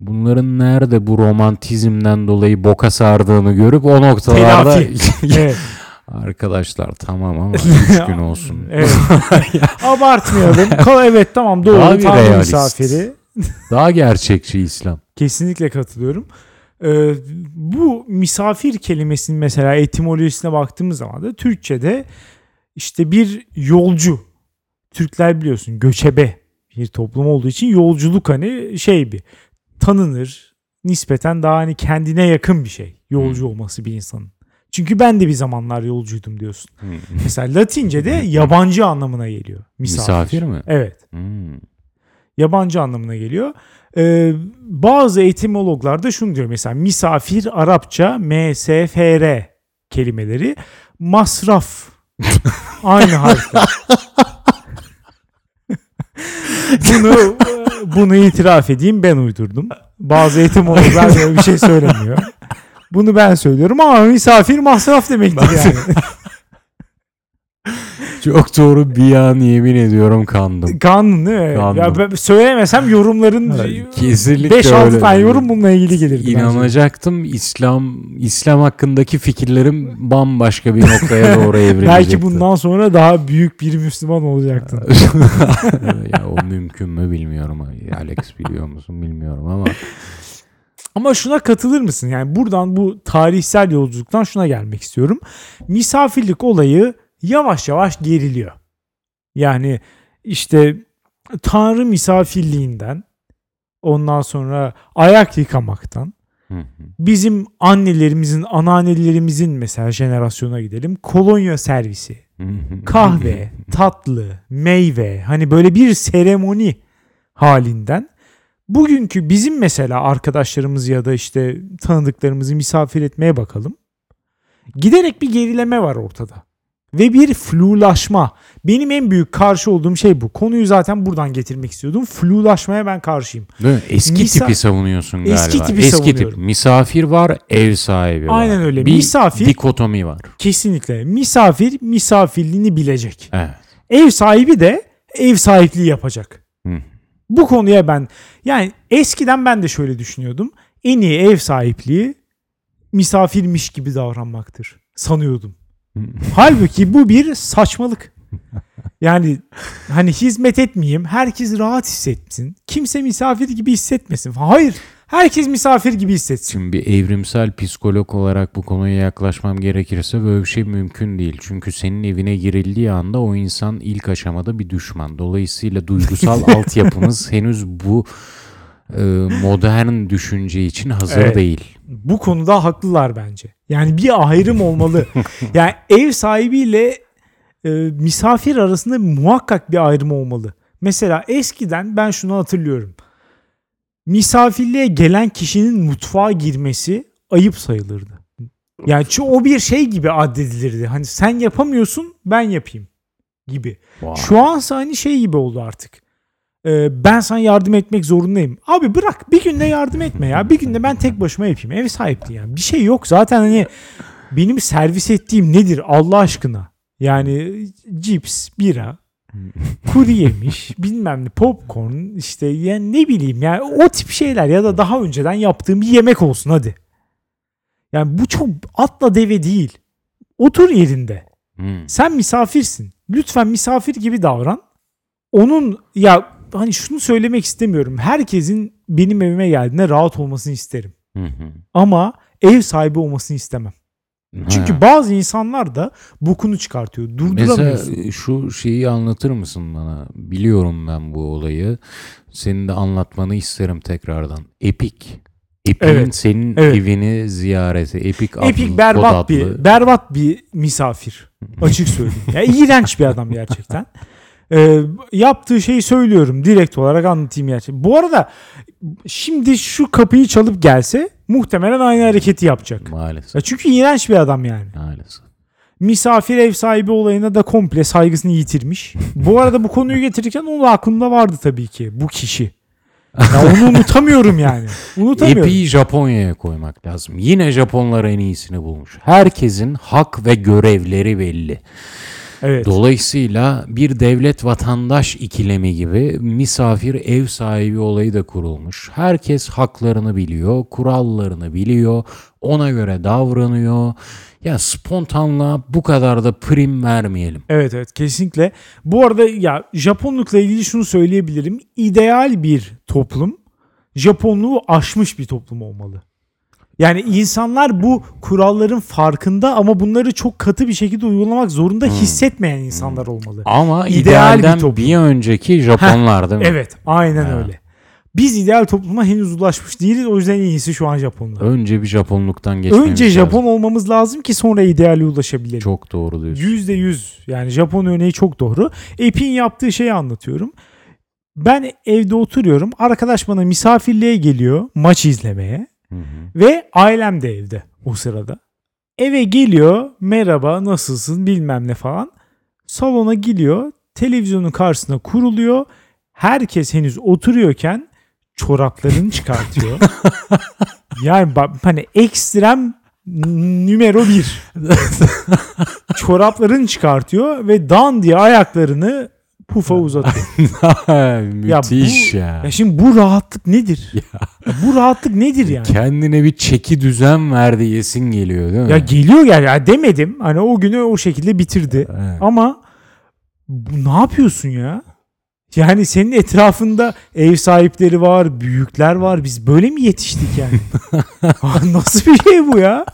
bunların nerede bu romantizmden dolayı boka sardığını görüp o noktalarda [laughs] Evet. arkadaşlar tamam ama [laughs] 3 gün olsun. Evet. Abartmayalım. Kal evet tamam doğru. Daha Tanrı realist. misafiri. Daha gerçekçi İslam. Kesinlikle katılıyorum. Ee, bu misafir kelimesinin mesela etimolojisine baktığımız zaman da Türkçe'de işte bir yolcu. Türkler biliyorsun göçebe bir toplum olduğu için yolculuk hani şey bir tanınır. Nispeten daha hani kendine yakın bir şey. Yolcu olması bir insanın. Çünkü ben de bir zamanlar yolcuydum diyorsun. Mesela Latince'de yabancı anlamına geliyor. Misafir. Misafir mi? Evet Hmm. Yabancı anlamına geliyor. Ee, bazı etimologlar da şunu diyor mesela misafir Arapça MSFR kelimeleri masraf [laughs] aynı harfler. bunu bunu itiraf edeyim ben uydurdum. Bazı etimologlar böyle bir şey söylemiyor. Bunu ben söylüyorum ama misafir masraf demektir yani. Çok doğru bir an yemin ediyorum kandım. Kanun değil mi? Kanun. Ya ben söylemesem yorumların Kesinlikle 5-6 öyle. tane yorum bununla ilgili gelirdi. bence. İnanacaktım İslam İslam hakkındaki fikirlerim bambaşka bir noktaya doğru [laughs] evrilecekti. Belki bundan sonra daha büyük bir Müslüman olacaktın. [laughs] ya o mümkün mü bilmiyorum. Alex biliyor musun bilmiyorum ama Ama şuna katılır mısın? Yani buradan bu tarihsel yolculuktan şuna gelmek istiyorum. Misafirlik olayı yavaş yavaş geriliyor. Yani işte Tanrı misafirliğinden ondan sonra ayak yıkamaktan bizim annelerimizin, anneannelerimizin mesela jenerasyona gidelim. Kolonya servisi, kahve, [laughs] tatlı, meyve hani böyle bir seremoni halinden bugünkü bizim mesela arkadaşlarımız ya da işte tanıdıklarımızı misafir etmeye bakalım. Giderek bir gerileme var ortada. Ve bir flulaşma. Benim en büyük karşı olduğum şey bu. Konuyu zaten buradan getirmek istiyordum. Flulaşmaya ben karşıyım. Değil mi? Eski Misa- tipi savunuyorsun galiba. Eski tipi Eski tip. savunuyorum. Misafir var, ev sahibi var. Aynen öyle. Bir Misafir- dikotomi var. Kesinlikle. Misafir misafirliğini bilecek. Evet. Ev sahibi de ev sahipliği yapacak. Hı. Bu konuya ben yani eskiden ben de şöyle düşünüyordum. En iyi ev sahipliği misafirmiş gibi davranmaktır sanıyordum. [laughs] Halbuki bu bir saçmalık. Yani hani hizmet etmeyeyim, herkes rahat hissetsin. Kimse misafir gibi hissetmesin. Hayır, herkes misafir gibi hissetsin. Şimdi bir evrimsel psikolog olarak bu konuya yaklaşmam gerekirse böyle bir şey mümkün değil. Çünkü senin evine girildiği anda o insan ilk aşamada bir düşman. Dolayısıyla duygusal [laughs] altyapımız henüz bu modern düşünce için hazır Evet. değil. Bu konuda haklılar bence. Yani bir ayrım olmalı. [laughs] yani ev sahibiyle e, misafir arasında muhakkak bir ayrım olmalı. Mesela eskiden ben şunu hatırlıyorum. Misafirliğe gelen kişinin mutfağa girmesi ayıp sayılırdı. Yani çünkü o bir şey gibi addedilirdi. Hani sen yapamıyorsun ben yapayım gibi. Vay. Şu ansa hani şey gibi oldu artık. Ee, ben sana yardım etmek zorundayım. Abi bırak bir günde yardım etme ya. Bir günde ben tek başıma yapayım. Ev sahipliği yani. Bir şey yok. Zaten hani benim servis ettiğim nedir Allah aşkına? Yani cips, bira, kuru yemiş, [laughs] bilmem ne, popcorn işte yani ne bileyim yani o tip şeyler ya da daha önceden yaptığım bir yemek olsun hadi. Yani bu çok atla deve değil. Otur yerinde. Hmm. Sen misafirsin. Lütfen misafir gibi davran. Onun ya hani şunu söylemek istemiyorum. Herkesin benim evime geldiğinde rahat olmasını isterim. Hı hı. Ama ev sahibi olmasını istemem. Çünkü Ha. bazı insanlar da bokunu çıkartıyor. Durduramıyorsun. Mesela şu şeyi anlatır mısın bana? Biliyorum ben bu olayı. Senin de anlatmanı isterim tekrardan. Epic. Epic'in Evet, senin evet. evini ziyareti. Epic, adlı, Epik kod berbat adlı. bir berbat bir misafir. Açık söyleyeyim. Ya iğrenç bir adam gerçekten. [laughs] Ee, yaptığı şeyi söylüyorum. Direkt olarak anlatayım gerçekten. Bu arada şimdi şu kapıyı çalıp gelse muhtemelen aynı hareketi yapacak. Maalesef. Ya çünkü iğrenç bir adam yani. Maalesef. Misafir ev sahibi olayına da komple saygısını yitirmiş. Bu arada bu konuyu getirirken onun aklımda vardı tabii ki bu kişi. Ya onu unutamıyorum yani. Unutamıyorum. Epic'i Japonya'ya koymak lazım. Yine Japonlar en iyisini bulmuş. Herkesin hak ve görevleri belli. Evet. Dolayısıyla bir devlet vatandaş ikilemi gibi misafir ev sahibi olayı da kurulmuş. Herkes haklarını biliyor, kurallarını biliyor, ona göre davranıyor. Ya spontanlığa bu kadar da prim vermeyelim. Evet evet kesinlikle. Bu arada ya Japonlukla ilgili şunu söyleyebilirim. İdeal bir toplum Japonluğu aşmış bir toplum olmalı. Yani insanlar bu kuralların farkında ama bunları çok katı bir şekilde uygulamak zorunda hissetmeyen insanlar olmalı. Ama İdeal bir idealden bir, toplum. önceki Japonlar değil mi? Evet aynen Ha. öyle. Biz ideal topluma henüz ulaşmış değiliz. O yüzden en iyisi şu an Japonlar. Önce bir Japonluktan geçmemiz Önce lazım. Japon olmamız lazım ki sonra ideale ulaşabilelim. Çok doğru diyorsun. Yüzde yüz. Yani Japon örneği çok doğru. App'in yaptığı şeyi anlatıyorum. Ben evde oturuyorum. Arkadaş bana misafirliğe geliyor maç izlemeye. Hı hı. Ve ailem de evde o sırada. Eve geliyor. Merhaba nasılsın bilmem ne falan. Salona geliyor. Televizyonun karşısına kuruluyor. Herkes henüz oturuyorken çoraplarını [laughs] çıkartıyor. yani hani ekstrem Numero bir. [laughs] Çoraplarını çıkartıyor ve dan diye ayaklarını pufa uzatıyor. [laughs] Müthiş ya. Ya şimdi bu rahatlık nedir? Bu rahatlık nedir yani? Kendine bir çeki düzen verdi yesin geliyor değil mi? Ya geliyor gel ya demedim. Hani o günü o şekilde bitirdi. Evet. Ama bu, ne yapıyorsun ya? Yani senin etrafında ev sahipleri var, büyükler var. Biz böyle mi yetiştik yani? [laughs] Nasıl bir şey bu ya?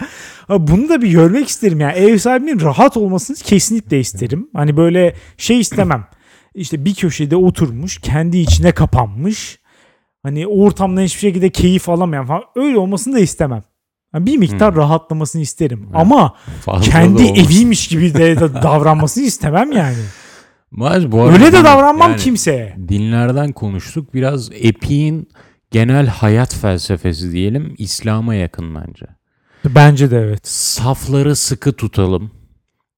Bunu da bir görmek isterim yani. Ev sahibinin rahat olmasını kesinlikle isterim. Hani böyle şey istemem. İşte bir köşede oturmuş, kendi içine kapanmış. Hani o ortamdan hiçbir şekilde keyif alamayan falan. Öyle olmasını da istemem. Yani bir miktar Hmm. rahatlamasını isterim. Ama Fazla kendi eviymiş gibi de [laughs] davranmasını istemem yani. Maalesef bu arada Öyle de davranmam yani kimseye. Dinlerden konuştuk. Biraz Epi'nin genel hayat felsefesi diyelim İslam'a yakın bence. Bence de evet. Safları sıkı tutalım.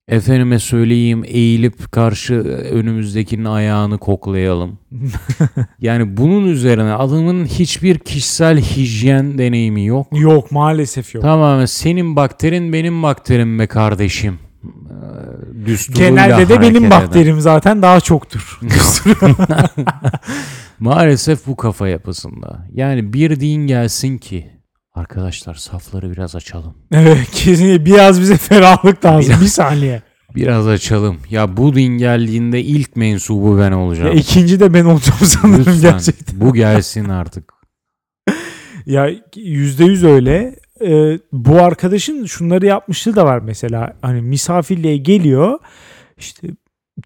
Efendime söyleyeyim eğilip karşı önümüzdekinin ayağını koklayalım. [laughs] yani bunun üzerine adamın hiçbir kişisel hijyen deneyimi yok. Yok maalesef yok. Tamamen senin bakterin benim bakterim be kardeşim. Ee, Düsturuyla Genelde de benim eden. bakterim zaten daha çoktur. [laughs] Maalesef bu kafa yapısında. Yani bir din gelsin ki arkadaşlar safları biraz açalım. [laughs] evet kesinlikle biraz bize ferahlık lazım. Bir saniye. Biraz açalım. Ya bu din geldiğinde ilk mensubu ben Ya olacağım. ikinci de ben olacağım sanırım Lütfen gerçekten. bu gelsin artık. [laughs] Ya yüzde yüz öyle. Ee, bu arkadaşın şunları yapmışlığı da var mesela. Hani misafirliğe geliyor. işte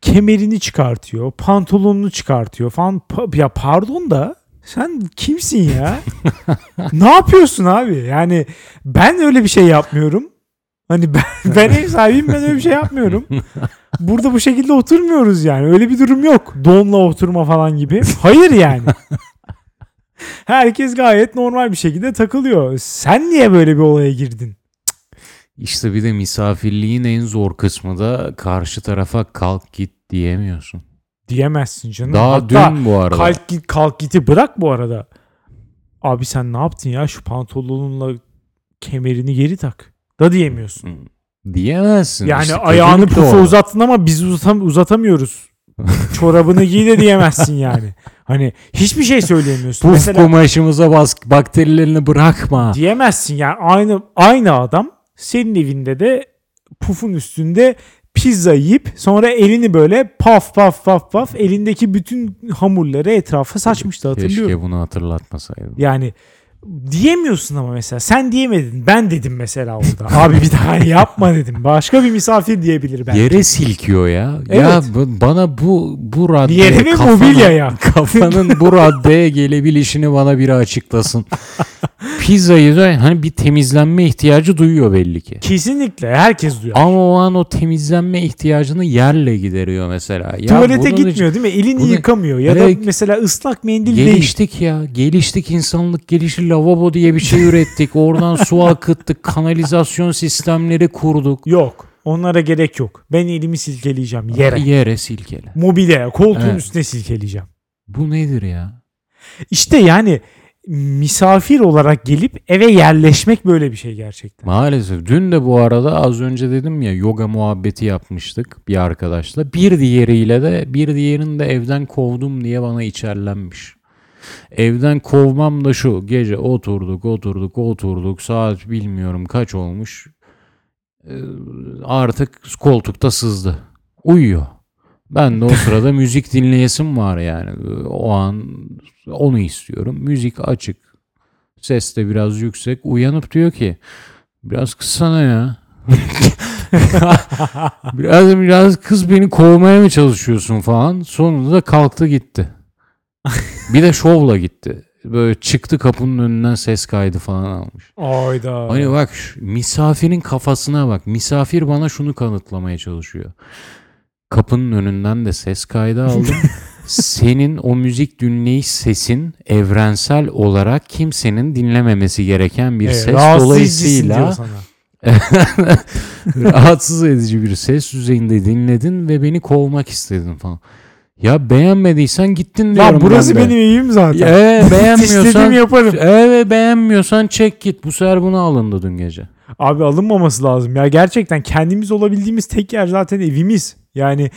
kemerini çıkartıyor. Pantolonunu çıkartıyor falan. Pa- ya pardon da sen kimsin ya? [laughs] ne yapıyorsun abi? Yani ben öyle bir şey yapmıyorum. Hani ben, [laughs] ben ev sahibiyim ben öyle bir şey yapmıyorum. Burada bu şekilde oturmuyoruz yani. Öyle bir durum yok. Donla oturma falan gibi. Hayır yani. Herkes gayet normal bir şekilde takılıyor. Sen niye böyle bir olaya girdin? İşte bir de misafirliğin en zor kısmı da karşı tarafa kalk git diyemiyorsun. Diyemezsin canım. Daha Hatta dün bu arada. kalk git kalk giti bırak bu arada. Abi sen ne yaptın ya şu pantolonunla kemerini geri tak. Da diyemiyorsun. Diyemezsin. Yani İşte ayağını pufa uzattın ama biz uzatam uzatamıyoruz. [laughs] Çorabını giy de diyemezsin yani. Hani hiçbir şey söyleyemiyorsun. Puf Mesela kumaşımıza bas bakterilerini bırakma. diyemezsin yani aynı aynı adam senin evinde de pufun üstünde pizza yiyip sonra elini böyle paf paf paf paf elindeki bütün hamurları etrafa saçmıştı hatırlıyorum. Keşke bunu hatırlatmasaydım. Yani diyemiyorsun ama mesela sen diyemedin ben dedim mesela orada. [laughs] Abi bir daha yapma dedim. Başka bir misafir diyebilir belki. Yere silkiyor ya. Ya Evet. bu- bana bu bu radde Yere ve mobilyaya. [laughs] kafanın bu raddeye gelebilişini bana biri açıklasın. [laughs] Pizzayı da hani bir temizlenme ihtiyacı duyuyor belli ki. Kesinlikle herkes duyar. Ama o an o temizlenme ihtiyacını yerle gideriyor mesela. Ya Tuvalete bunun için- gitmiyor değil mi? Elini bunu- yıkamıyor ya da mesela ıslak mendil değil. Geliştik ya. Geliştik insanlık gelişi lavabo diye bir şey ürettik. Oradan su akıttık. Kanalizasyon sistemleri kurduk. Yok. Onlara gerek yok. Ben elimi silkeleyeceğim yere. Yere silkele. Mobilyaya, koltuğun Evet. üstüne silkeleyeceğim. Bu nedir ya? İşte yani misafir olarak gelip eve yerleşmek böyle bir şey gerçekten. Maalesef. Dün de bu arada az önce dedim ya yoga muhabbeti yapmıştık bir arkadaşla. Bir diğeriyle de bir diğerini de evden kovdum diye bana içerlenmiş. Evden kovmam da şu. Gece oturduk oturduk oturduk saat bilmiyorum kaç olmuş. Ee, Artık koltukta sızdı. Uyuyor. Ben de o sırada müzik dinleyesim var yani. O an onu istiyorum. Müzik açık. Ses de biraz yüksek. Uyanıp diyor ki biraz kıssana ya. [laughs] biraz biraz kız beni kovmaya mı çalışıyorsun falan. Sonunda da kalktı gitti. Bir de şovla gitti. Böyle çıktı kapının önünden ses kaydı falan almış. Ayda. Hani bak misafirin kafasına bak. Misafir bana şunu kanıtlamaya çalışıyor. Kapının önünden de ses kaydı aldım. [laughs] Senin o müzik dinleyiş sesin evrensel olarak kimsenin dinlememesi gereken bir Evet, ses dolayısıyla [laughs] [laughs] rahatsız edici bir ses düzeyinde dinledin ve beni kovmak istedin falan. Ya beğenmediysen gittin diyorum Lan burası ben de. benim evim zaten. İstediğimi beğenmiyorsan yaparım. Evet beğenmiyorsan çek git. Bu sefer buna alındı dün gece. Abi alınmaması lazım ya. Gerçekten kendimiz olabildiğimiz tek yer zaten evimiz. Yani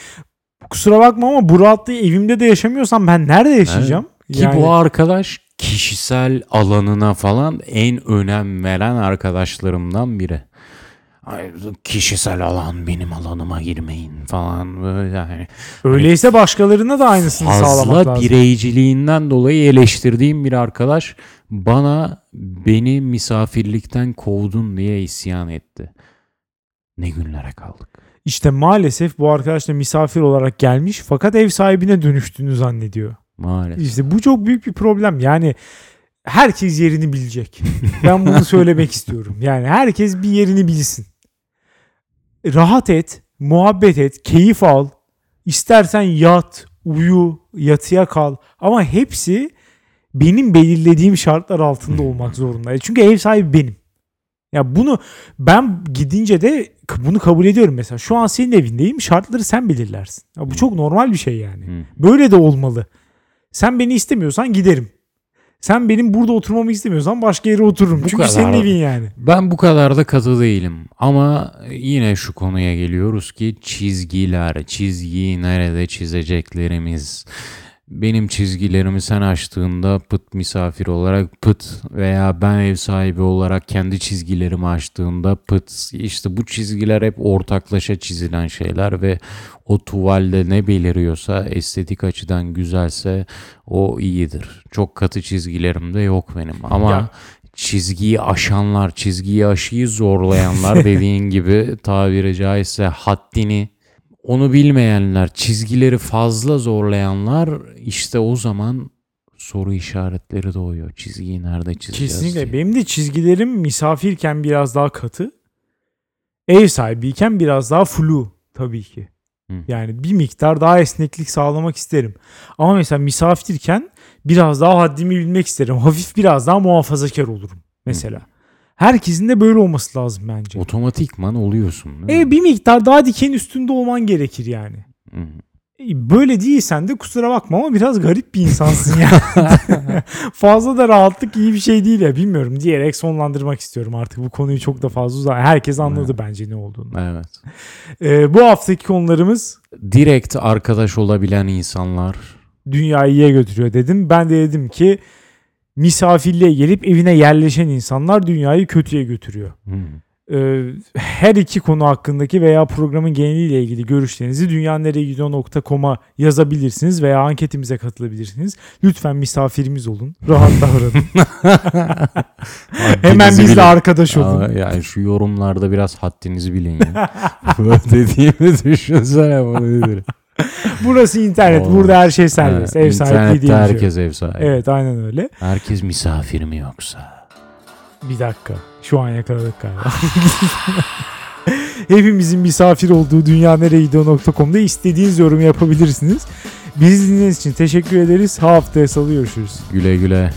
kusura bakma ama bu rahatlığı evimde de yaşamıyorsam ben nerede yaşayacağım? Ki Yani- bu arkadaş kişisel alanına falan en önem veren arkadaşlarımdan biri. Ay, kişisel alan benim alanıma girmeyin falan böyle yani. Öyleyse başkalarına da aynısını sağlamak Fazla lazım. bireyciliğinden dolayı eleştirdiğim bir arkadaş bana beni misafirlikten kovdun diye isyan etti. Ne günlere kaldık. İşte maalesef bu arkadaş da misafir olarak gelmiş fakat ev sahibine dönüştüğünü zannediyor. Maalesef. İşte bu çok büyük bir problem. Yani herkes yerini bilecek. Ben bunu [laughs] söylemek istiyorum. Yani herkes bir yerini bilsin. Rahat et, muhabbet et, keyif al. İstersen yat, uyu, yatıya kal. Ama hepsi benim belirlediğim şartlar altında [laughs] olmak zorunda. E Çünkü ev sahibi benim. Ya bunu ben gidince de bunu kabul ediyorum mesela. Şu an senin evindeyim. Şartları sen belirlersin. Ya bu çok normal bir şey yani. Böyle de olmalı. Sen beni istemiyorsan giderim. Sen benim burada oturmamı istemiyorsan başka yere otururum. Bu Çünkü kadar. senin evin yani. Ben bu kadar da katı değilim. Ama yine şu konuya geliyoruz ki çizgiler, çizgiyi nerede çizeceklerimiz. Benim çizgilerimi sen açtığında pıt misafir olarak pıt veya ben ev sahibi olarak kendi çizgilerimi açtığımda pıt. İşte bu çizgiler hep ortaklaşa çizilen şeyler ve o tuvalde ne beliriyorsa estetik açıdan güzelse o iyidir. Çok katı çizgilerim de yok benim ama Ya. çizgiyi aşanlar, çizgiyi aşıyı zorlayanlar [laughs] dediğin gibi tabiri caizse haddini onu bilmeyenler, çizgileri fazla zorlayanlar işte o zaman soru işaretleri doğuyor. Çizgiyi nerede çizeceğiz? Kesinlikle. diye. Benim de çizgilerim misafirken biraz daha katı. Ev sahibiyken biraz daha flu tabii ki. Hı. Yani bir miktar daha esneklik sağlamak isterim. Ama mesela misafirken biraz daha haddimi bilmek isterim. Hafif biraz daha muhafazakar olurum mesela. Herkesin de böyle olması lazım bence. Otomatikman oluyorsun. değil E bir miktar daha diken üstünde olman gerekir yani. Hı. E, Böyle değilsen de kusura bakma ama biraz garip bir insansın ya. [laughs] fazla da rahatlık iyi bir şey değil ya bilmiyorum diyerek sonlandırmak istiyorum artık bu konuyu çok da fazla uzak. Herkes anladı bence ne olduğunu. Evet. E, bu haftaki konularımız Direkt arkadaş olabilen insanlar dünyayı iyiye götürüyor dedim. Ben de dedim ki misafirliğe gelip evine yerleşen insanlar dünyayı kötüye götürüyor. Hı. Ee, her iki konu hakkındaki veya programın geneliyle ilgili görüşlerinizi dünyanereyegidiyor.com'a yazabilirsiniz veya anketimize katılabilirsiniz. Lütfen misafirimiz olun. Rahat davranın. [laughs] Hemen bizle bilin. arkadaş olun. Aa, yani şu yorumlarda biraz haddinizi bilin ya. [laughs] Böyle dediğimi düşünsene bu nedir? [laughs] Burası internet. Oo. Burada her şey serbest. Ha, ev sahipliği diye herkes ev sahibi. Evet aynen öyle. Herkes misafir mi yoksa? Bir dakika. Şu an yakaladık galiba. [laughs] Hepimizin misafir olduğu dünyanereyegidiyor.com'da istediğiniz yorumu yapabilirsiniz. Bizi dinlediğiniz için teşekkür ederiz. Haftaya salı görüşürüz. Güle güle.